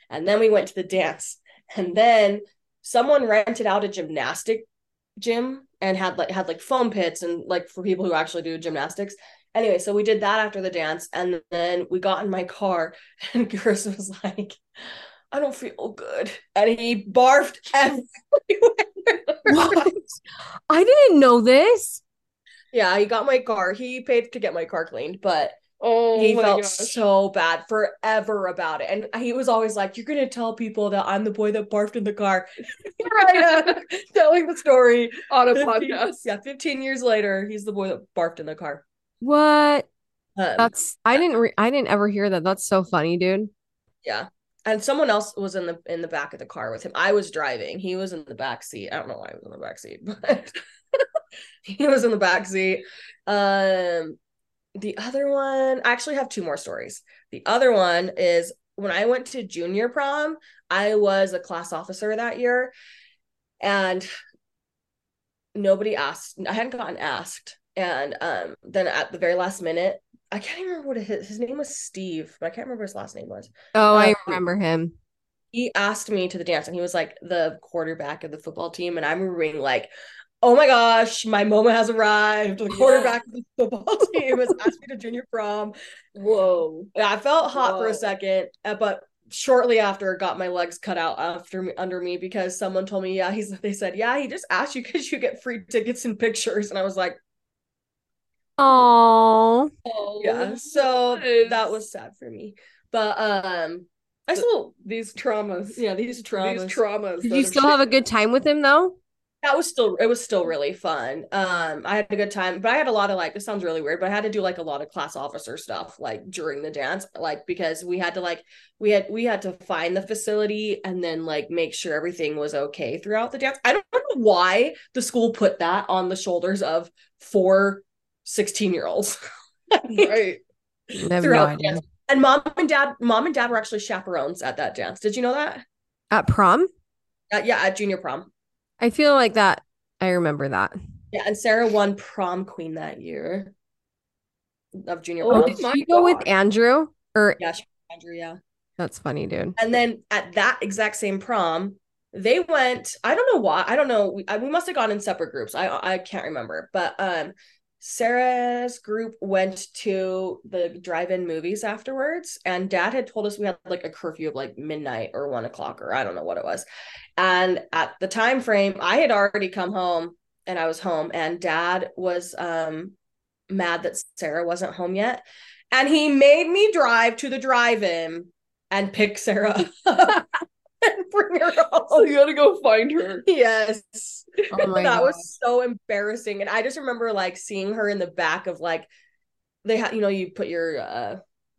and then we went to the dance, and then someone rented out a gymnastic gym and had like had like foam pits and like for people who actually do gymnastics anyway, so we did that after the dance, and then we got in my car, [laughs] and Chris was like, "I don't feel good," and he barfed everywhere. what? I didn't know this. Yeah, he got my car. He paid to get my car cleaned, but Oh, he felt gosh. so bad forever about it. And he was always like, You're gonna tell people that I'm the boy that barfed in the car. right, [laughs] [laughs] telling the story on a 15, podcast. Yeah, 15 years later, he's the boy that barfed in the car. What? Um, That's I didn't re- I didn't ever hear that. That's so funny, dude. Yeah. And someone else was in the in the back of the car with him. I was driving. He was in the back seat. I don't know why I was in the back seat, but [laughs] he was in the back seat. Um the other one, I actually have two more stories. The other one is when I went to junior prom, I was a class officer that year and nobody asked I hadn't gotten asked and um, then at the very last minute, I can't even remember what his, his name was Steve, but I can't remember his last name was. Oh, I um, remember him. He asked me to the dance and he was like the quarterback of the football team. And I'm remembering like, oh my gosh, my moment has arrived. The quarterback yeah. of the football [laughs] team has asked me to junior prom. Whoa. Yeah, I felt hot Whoa. for a second, uh, but shortly after got my legs cut out after me under me because someone told me, yeah, he's they said, yeah, he just asked you because you get free tickets and pictures. And I was like, Oh. Yeah. So that was sad for me. But um I still these traumas. Yeah, these traumas. These traumas. Did you still have a good time with him though? That was still it was still really fun. Um I had a good time, but I had a lot of like this sounds really weird, but I had to do like a lot of class officer stuff like during the dance, like because we had to like we had we had to find the facility and then like make sure everything was okay throughout the dance. I don't know why the school put that on the shoulders of four 16 year olds. [laughs] right. Throughout no and mom and dad, mom and dad were actually chaperones at that dance. Did you know that? At prom? Uh, yeah, at junior prom. I feel like that. I remember that. Yeah, and Sarah won prom queen that year of junior oh, prom. Did she go with Andrew? Or yeah, Andrew. Yeah, that's funny, dude. And then at that exact same prom, they went. I don't know why. I don't know. We, I, we must have gone in separate groups. I I can't remember, but um, Sarah's group went to the drive-in movies afterwards, and Dad had told us we had like a curfew of like midnight or one o'clock or I don't know what it was. And at the time frame, I had already come home and I was home, and Dad was um mad that Sarah wasn't home yet, and he made me drive to the drive-in and pick Sarah [laughs] [laughs] bring her home. So you gotta go find her. Yes. Oh [laughs] that God. was so embarrassing. And I just remember like seeing her in the back of like they had, you know, you put your uh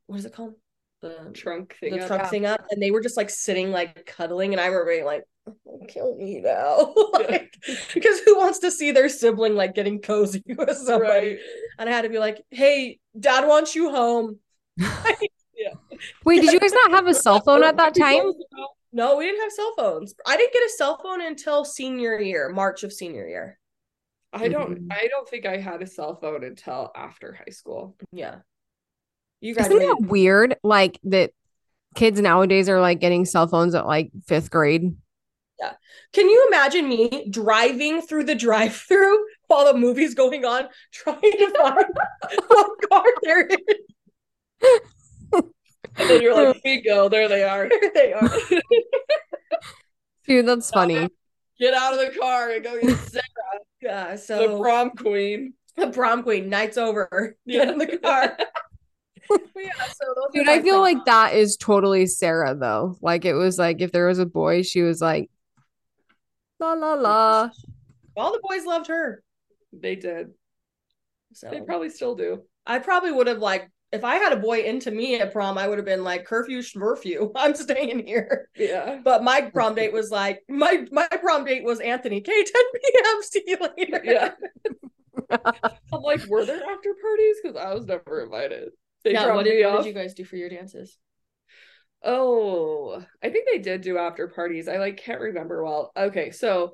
what is it called? The Trunk thing. the up. trunk thing up and they were just like sitting like cuddling and I remember being like "Oh, kill me now [laughs] like because who wants to see their sibling like getting cozy with somebody Right. and I had to be like hey dad wants you home yeah. Wait, did you guys not have a cell phone at that time? No we didn't have cell phones I didn't get a cell phone until senior year March of senior year I don't Mhm. I don't think I had a cell phone until after high school. yeah you guys Isn't that weird? Like that kids nowadays are like getting cell phones at like fifth grade. Yeah. Can you imagine me driving through the drive-through while the movie's going on, trying to find [laughs] what car there is? And then you're like, [laughs] bingo, there they are. [laughs] There they are. Dude, that's funny. Get out of the car and go get Sarah, [laughs] Yeah, so the so prom queen. the prom queen, night's over. Get in the car. Yeah, so Dude, I feel friends. like that is totally Sarah though. Like it was like if there was a boy, she was like la la la. all the boys loved her. They did. So They probably still do. I probably would have like if I had a boy into me at prom, I would have been like curfew schmurfew. [laughs] I'm staying here. Yeah. But my prom date was like my my prom date was Anthony K [laughs] 10 p.m. See you later. Yeah. [laughs] I'm like, were there after parties? Because I was never invited. They yeah, what did, what did you guys do for your dances? Oh, I think they did do after parties. I like can't remember well. Okay, so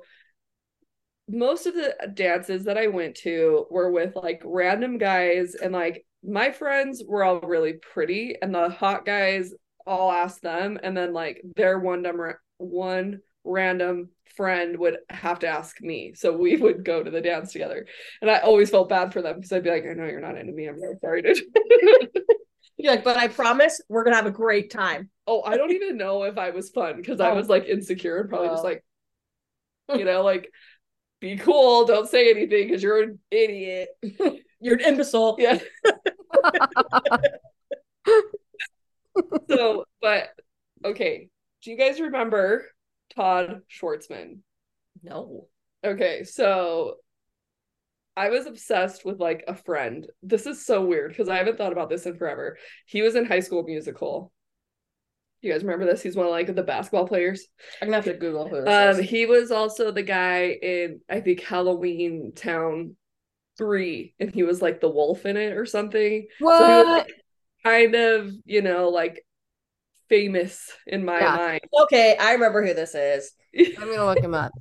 most of the dances that I went to were with like random guys and like my friends were all really pretty and the hot guys all asked them and then like their one dumb one random friend would have to ask me. So we [laughs] would go to the dance together. And I always felt bad for them because I'd be like, I know you're not into me. I'm really sorry, dude. [laughs] You're like, but I promise we're gonna have a great time. Oh, I don't even know if I was fun because I Oh. was like insecure and probably just Oh. like, you know, like, be cool, don't say anything because you're an idiot. [laughs] You're an imbecile. Yeah. [laughs] so, but okay. Do you guys remember Todd Schwartzman? No. Okay, so I was obsessed with like a friend. This is so weird because I haven't thought about this in forever. He was in High School Musical. You guys remember this? He's one of like the basketball players. I'm gonna have to Google who this Um, is. he was also the guy in I think Halloween Town three, and he was like the wolf in it or something. What? So he was like, kind of, you know, like famous in my Yeah. mind. Okay, I remember who this is. [laughs] I'm gonna look him up.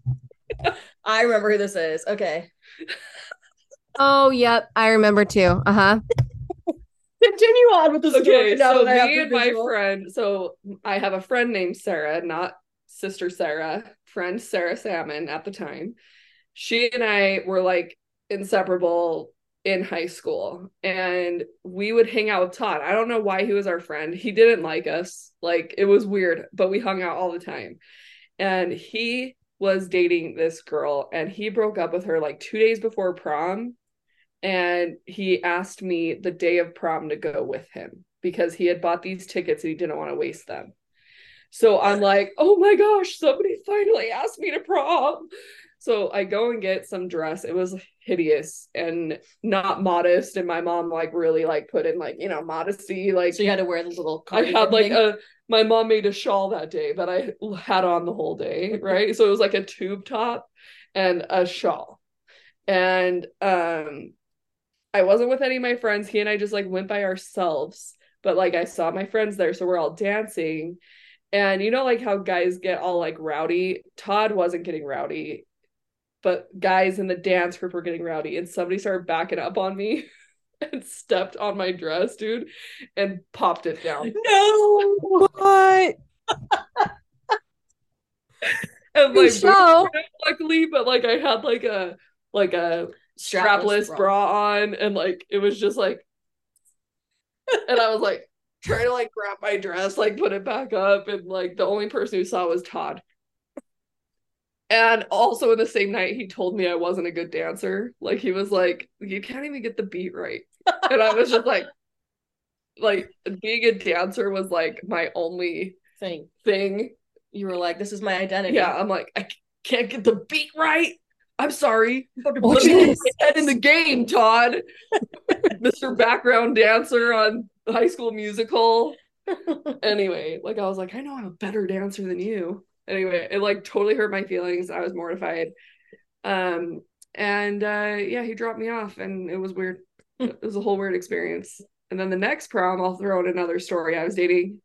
I remember who this is. Okay. Oh, yep, I remember too. Uh huh. Continue on with this. story. Okay, so that I have me the and my friend, so I have a friend named Sarah, not sister Sarah, friend Sarah Salmon at the time. She and I were like inseparable in high school, and we would hang out with Todd. I don't know why he was our friend. He didn't like us, like it was weird, but we hung out all the time. And he was dating this girl, and he broke up with her like two days before prom and he asked me the day of prom to go with him because he had bought these tickets and he didn't want to waste them. So I'm like, oh my gosh, somebody finally asked me to prom. So I go and get some dress. It was hideous and not modest. And my mom like really like put in like, you know, modesty. Like So you had to wear the little I had like thing? a my mom made a shawl that day that I had on the whole day, [laughs] right? so it was like a tube top and a shawl. And um I wasn't with any of my friends. He and I just like went by ourselves. But like I saw my friends there, so we're all dancing. And you know like how guys get all like rowdy? Todd wasn't getting rowdy, but guys in the dance group were getting rowdy and somebody started backing up on me [laughs] and stepped on my dress, dude, and popped it down. [laughs] no. What? and like luckily, but like I had like a like a strapless, strapless bra. bra on and like it was just like and I was like trying to like grab my dress, like put it back up, and like the only person who saw was Todd. And also in the same night, he told me I wasn't a good dancer. Like he was like, "You can't even get the beat right," and I was just like, [laughs] like being a dancer was like my only thing. Thing. You were like, "This is my identity." Yeah, I'm like, I can't get the beat right. I'm sorry. Put head in the game, Todd. [laughs] Mr. Background Dancer on High School Musical. [laughs] anyway, like I was like, I know I'm a better dancer than you. Anyway, it like totally hurt my feelings. I was mortified. Um, and uh, yeah, he dropped me off, and it was weird. it was a whole weird experience. And then the next prom, I'll throw in another story. I was dating.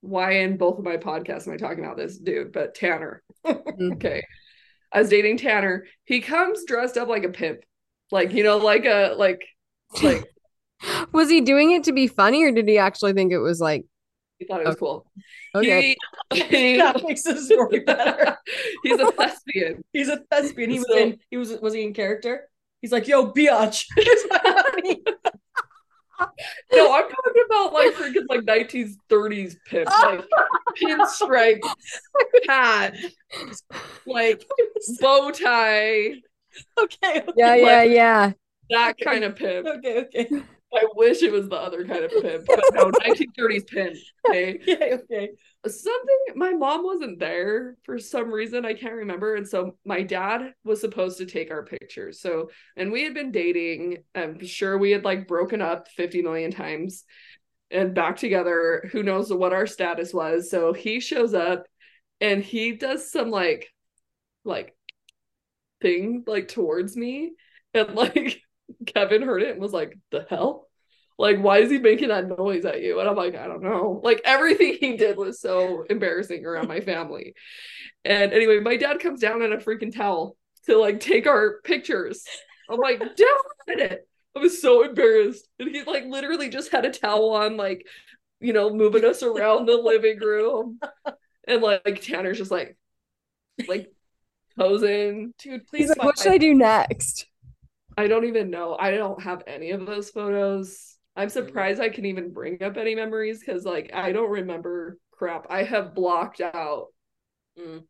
Why in both of my podcasts am I talking about this dude? But Tanner. [laughs] okay. I was dating Tanner. He comes dressed up like a pimp, like you know, like a like like. [laughs] was he doing it to be funny, or did he actually think it was like? He thought it was okay. cool. Okay, he, [laughs] [laughs] that makes the story better. [laughs] he's a thespian. He's a thespian. He was in. He was. Was he in character? He's like, "Yo, biatch." no, I'm talking about like freaking like 1930s pimp, like pinstripe hat, like bow tie. Okay, okay. Yeah, yeah, like, yeah. That kind of pimp. Okay, okay. [laughs] I wish it was the other kind of pimp, but no, [laughs] 1930s pimp. Okay, [laughs] okay, okay. Something my mom wasn't there for some reason I can't remember, and so my dad was supposed to take our pictures. So, and we had been dating. I'm sure we had like broken up 50 million times and back together. Who knows what our status was? So he shows up, and he does some like, like, thing like towards me, and like Kevin heard it and was like, the hell? Like, why is he making that noise at you? And I'm like, I don't know. Like, everything [laughs] he did was so embarrassing around my family. And anyway, my dad comes down in a freaking towel to like take our pictures. I'm like, Dad! What is it?" I was so embarrassed. And he like literally just had a towel on, like, you know, moving us around the living room. And like Tanner's just like, like posing. Dude, please. Like, what should I do next? I don't even know. I don't have any of those photos. I'm surprised I can even bring up any memories because, like, I don't remember crap. I have blocked out mm.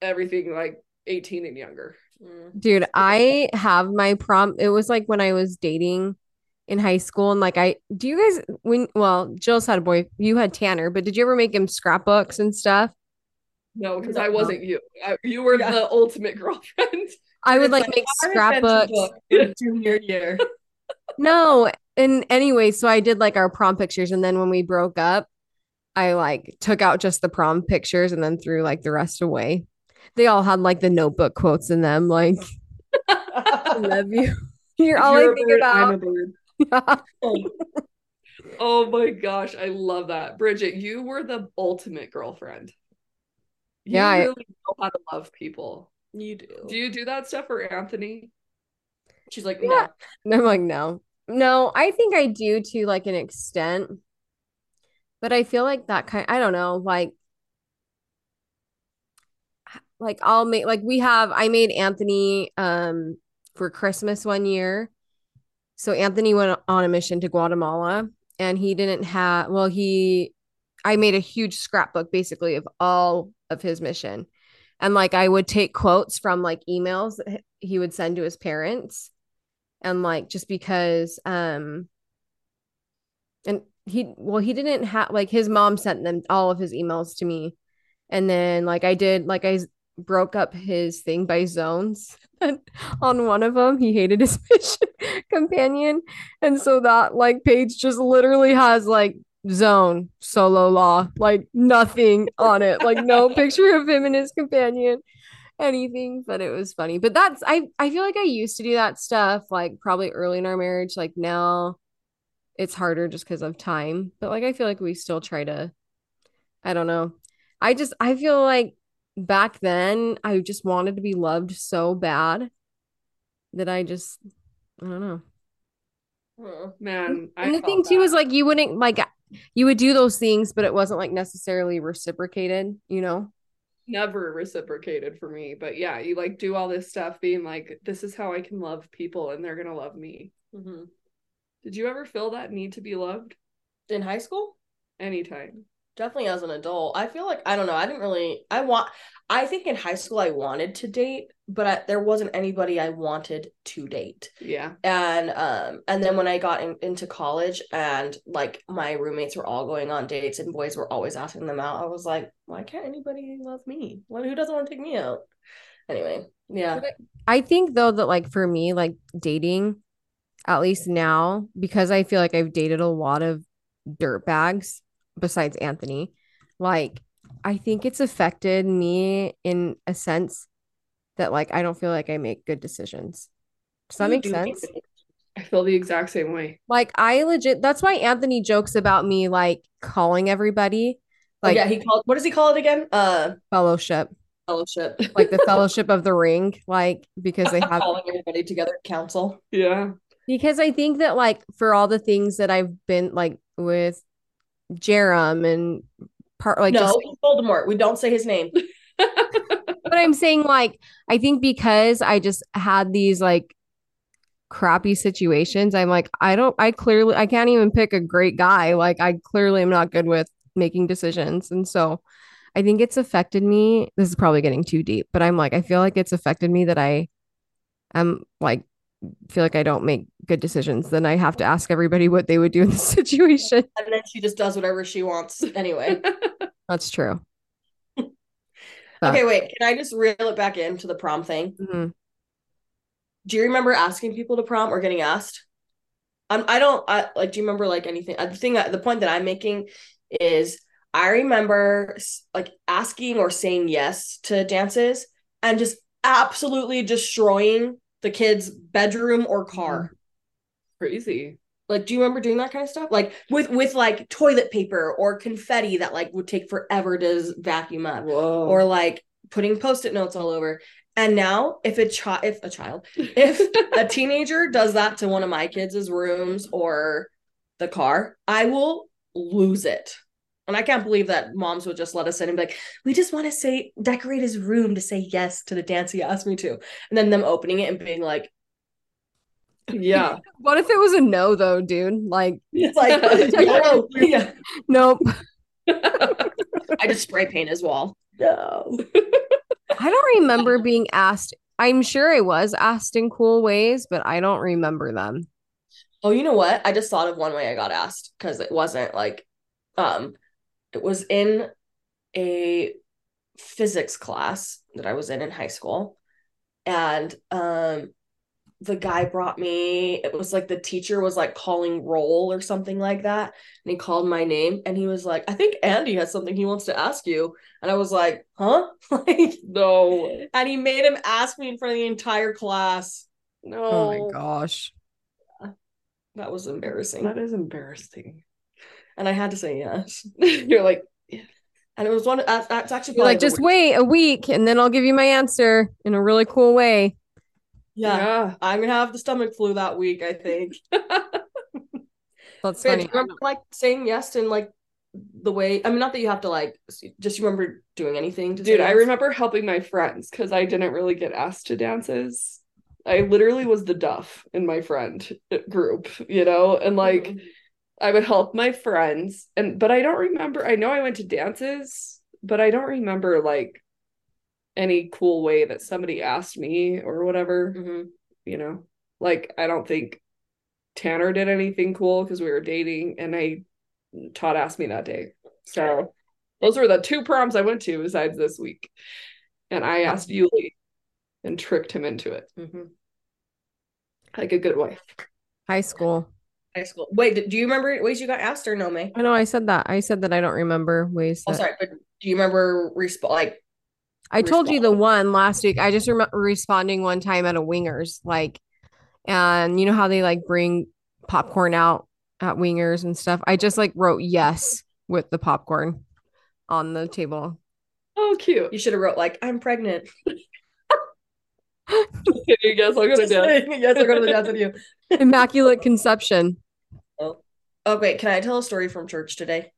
everything like 18 and younger. Mm. Dude, I have my prom. It was like when I was dating in high school, and like, I do you guys when well, Jill's had a boy, you had Tanner, but did you ever make him scrapbooks and stuff? No, because I wasn't you. I, you were yeah. the ultimate [laughs] girlfriend. I would like, like make scrapbooks in junior year. [laughs] no, and anyway, so I did like our prom pictures, and then when we broke up, I like took out just the prom pictures and then threw like the rest away. They all had like the notebook quotes in them, like I love you. [laughs] You're all You're I think about. Yeah. [laughs] Oh. oh my gosh, I love that. Bridget, you were the ultimate girlfriend. You yeah, really I... know how to love people. You do. Do you do that stuff for Anthony? She's like, yeah. no. I'm like, no. No, I think I do to like an extent. But I feel like that kind I don't know, like like I'll make like we have I made Anthony um for Christmas one year. So Anthony went on a mission to Guatemala and he didn't have well he I made a huge scrapbook basically of all of his mission and like I would take quotes from like emails he would send to his parents. And like just because um and he well he didn't have like his mom sent them all of his emails to me. And then like I did like I broke up his thing by zones [laughs] on one of them he hated his mission [laughs] companion. And so that like page just literally has like zone solo law like nothing on it. Like no [laughs] picture of him and his companion anything but it was funny. But that's i i feel like i used to do that stuff like probably early in our marriage. Like now it's harder just because of time but like i feel like we still try to i don't know. I just i feel like back then i just wanted to be loved so bad that i just i don't know. Oh, man and the thing too is like you wouldn't like you would do those things, but it wasn't like necessarily reciprocated, you know? never reciprocated for me. But yeah, you like do all this stuff being like, this is how I can love people and they're gonna love me. Mm-hmm. Did you ever feel that need to be loved? In high school? Anytime definitely as an adult i feel like i don't know i didn't really i want i think in high school i wanted to date but I, there wasn't anybody i wanted to date. Yeah. And um and then when i got in, into college and like my roommates were all going on dates and boys were always asking them out i was like why can't anybody love me? Well, who doesn't want to take me out? Anyway yeah. I think though that like for me like dating at least now because i feel like i've dated a lot of dirt bags besides Anthony. Like, I think it's affected me in a sense that like I don't feel like I make good decisions. Does that make sense? I feel the exact same way. Like I legit that's why Anthony jokes about me like calling everybody. Oh, like oh, yeah, he called what does he call it again? Uh fellowship. Fellowship. [laughs] like the [laughs] fellowship of the ring, like because they have calling everybody together council. Yeah. Because I think that like for all the things that I've been like with Jerem and part like no, just, Voldemort. We don't say his name. [laughs] but I'm saying like I think because I just had these like crappy situations, I'm like I don't I clearly I can't even pick a great guy. Like I clearly am not good with making decisions. And so I think it's affected me. This is probably getting too deep, but I'm like I feel like it's affected me that I am like feel like I don't make good decisions, then I have to ask everybody what they would do in the [laughs] situation. And then she just does whatever she wants anyway. [laughs] That's true. [laughs] okay, wait. Can I just reel it back into the prom thing? Mm-hmm. Do you remember asking people to prom or getting asked? Um, I don't. I like. Do you remember like anything? Uh, the thing. The point that I'm making is I remember like asking or saying yes to dances and just absolutely destroying the kid's bedroom or car. Mm-hmm. Crazy. Like, do you remember doing that kind of stuff? Like with with like toilet paper or confetti that like would take forever to vacuum up, Whoa. or like putting post-it notes all over. And now, if a child, if a child, [laughs] if a teenager does that to one of my kids' rooms or the car, I will lose it. And I can't believe that moms would just let us in and be like, we just want to say, decorate his room to say yes to the dance he asked me to. And then them opening it and being like, yeah. [laughs] what if it was a no, though, dude? Like, [laughs] it's like, [laughs] no, yeah. nope. I just spray paint his wall. No. I don't remember being asked. I'm sure I was asked in cool ways, but I don't remember them. Oh, you know what? I just thought of one way I got asked because it wasn't like um it was in a physics class that I was in in high school. And um the guy brought me it was like the teacher was like calling roll or something like that. And he called my name and he was like i think andy has something he wants to ask you. And i was like huh? [laughs] Like no. and he made him ask me in front of the entire class. No oh my gosh. That was embarrassing. That is embarrassing and I had to say yes. [laughs] You're like, yeah. And it was one. That's, that's actually like just wait a week, and then I'll give you my answer in a really cool way. Yeah, yeah. I'm gonna have the stomach flu that week. I think. that's [laughs] funny. remember like saying yes and like the way? I mean, not that you have to like. Just remember doing anything. To do. Dude, I remember helping my friends because I didn't really get asked to dances. I literally was the duff in my friend group, you know, and like. Mm-hmm I would help my friends and but I don't remember I know I went to dances, but I don't remember like any cool way that somebody asked me or whatever. Mm-hmm. You know, like I don't think Tanner did anything cool because we were dating and I Todd asked me that day. So those were the two proms I went to besides this week. And I asked Yuli and tricked him into it. Mm-hmm. Like a good wife. High school high school. Wait, do you remember ways you got asked or no, May? I know I said that. I said that I don't remember ways. Oh, that... Oh, sorry, but do you remember resp- like? I told you the one last week. I just remember responding one time at a Wingers, like, and you know how they like bring popcorn out at Wingers and stuff. I just like wrote yes with the popcorn on the table. Oh, cute! You should have wrote like I'm pregnant. [laughs] yes, I'll go to dance. yes, I'll go to the dance with you. [laughs] Immaculate conception. Oh. oh, wait. Can I tell a story from church today?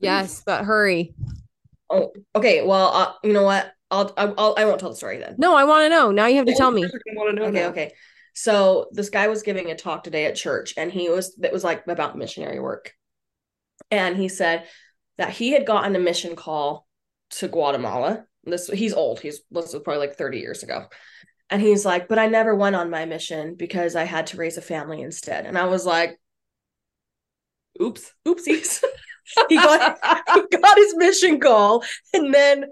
Yes, but hurry. Oh, okay. Well, uh, you know what? I'll, I'll I won't tell the story then. No, I want to know. Now you have to tell me. [laughs] okay, now. okay. So this guy was giving a talk today at church, and he was it was like about missionary work, and he said that he had gotten a mission call to Guatemala. This he's old. He's this was probably like thirty years ago, and he's like, but I never went on my mission because I had to raise a family instead. And I was like, oops, oopsies. [laughs] he got got his mission call and then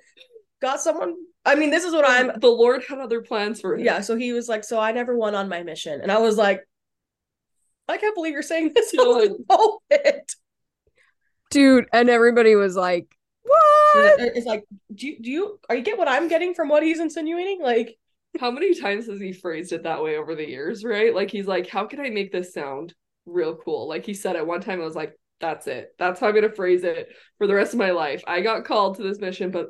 got someone. I mean, this is what I'm. The Lord had other plans for him. Yeah, so he was like, so I never went on my mission, and I was like, I can't believe you're saying this. You're like, dude, and everybody was like, what? It's like, do you, do you are you get what I'm getting from what he's insinuating? Like, how many times has he phrased it that way over the years? Right? Like he's like, how can I make this sound real cool? Like he said at one time, I was like, that's it. That's how I'm gonna phrase it for the rest of my life. I got called to this mission, but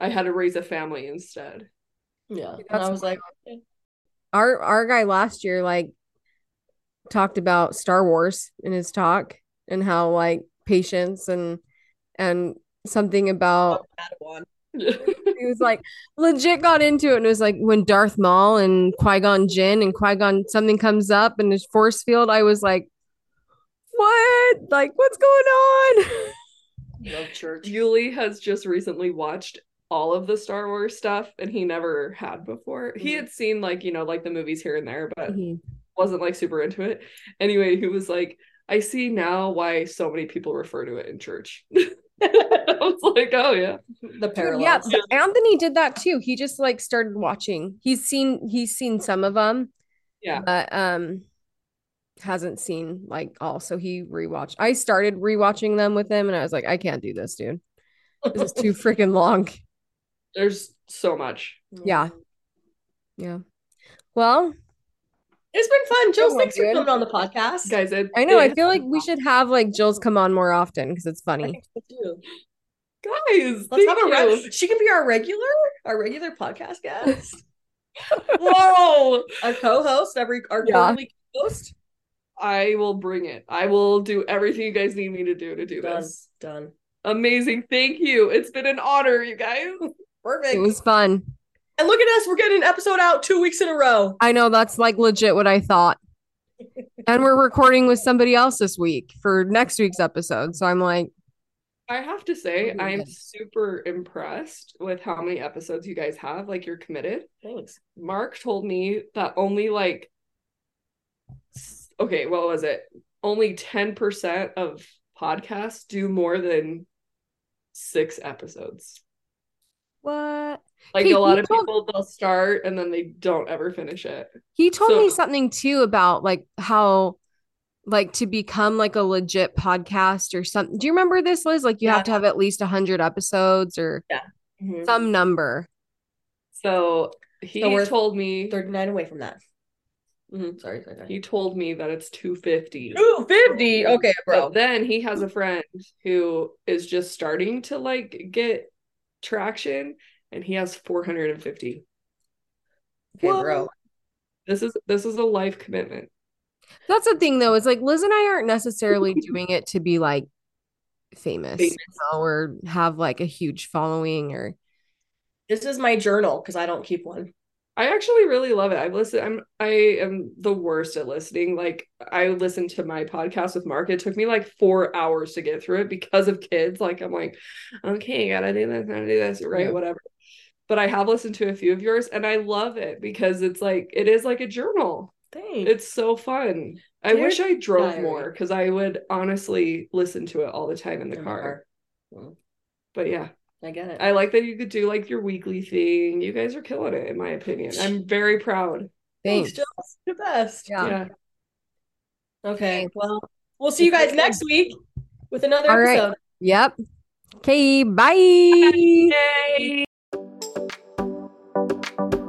I had to raise a family instead. Yeah. And I was like our our guy last year like talked about Star Wars in his talk and how like patience and and something about [laughs] he was like legit got into it and it was like when Darth Maul and Qui-Gon Jinn and Qui-Gon something comes up in his force field I was like what like what's going on love church Yuli has just recently watched all of the Star Wars stuff and he never had before. Mm-hmm. He had seen like, you know, like the movies here and there, but mm-hmm. wasn't like super into it. Anyway, he was like, I see now why so many people refer to it in church. [laughs] I was like, oh yeah. The parallels. Yeah, Anthony did that too. He just like started watching. He's seen he's seen some of them. Yeah. But um hasn't seen like all. So he rewatched. I started rewatching them with him and I was like, I can't do this, dude. This is too [laughs] freaking long. There's so much. Yeah. Yeah. Well, it's been fun. Jules, thanks for coming on the podcast. Guys, it, I know. I feel like we should have like Jill's come on more often because it's funny. Guys, let's have a re- she can be our regular, our regular podcast guest. [laughs] Whoa, our co-host, every our yeah. quarterly host. I will bring it. I will do everything you guys need me to do to do Done. this. Done. Amazing. Thank you. It's been an honor, you guys. [laughs] Perfect. It was fun. And look at us, we're getting an episode out two weeks in a row. I know that's like legit what I thought. [laughs] and we're recording with somebody else this week for next week's episode. So I'm like, I have to say, oh I'm super impressed with how many episodes you guys have. Like, you're committed. Thanks. Mark told me that only like, okay, what was it? Only 10% of podcasts do more than six episodes. What? Like a lot of told, people, they'll start and then they don't ever finish it. He told so, me something too about like how, like to become like a legit podcast or something. Do you remember this, Liz? Like you yeah. have to have at least a hundred episodes or yeah. mm-hmm. some number. So he so told me 39 away from that. Mm-hmm. Sorry, sorry, sorry, He told me that it's 250. 250. Okay, bro. But then he has a friend who is just starting to like get traction and he has 450. Okay, bro. This is this is a life commitment. That's the thing though, It's like Liz and I aren't necessarily doing it to be like famous, famous. You know, or have like a huge following or this is my journal because I don't keep one. I actually really love it. I've listened. I'm I am the worst at listening. Like I listened to my podcast with Mark. It took me like four hours to get through it because of kids. Like I'm like, okay, gotta do this, gotta do this, right? Yeah. Whatever. But I have listened to a few of yours and I love it because it's like it is like a journal. Thanks. It's so fun. I wish I drove diary. more because I would honestly listen to it all the time in the in car. The car. But yeah. I get it. I like that you could do like your weekly thing. You guys are killing it, in my opinion. I'm very proud. Thanks, oh, Thanks The best. Yeah. yeah. Okay. Well, we'll see you guys next week with another All episode. Right. Yep. Okay. Bye. bye.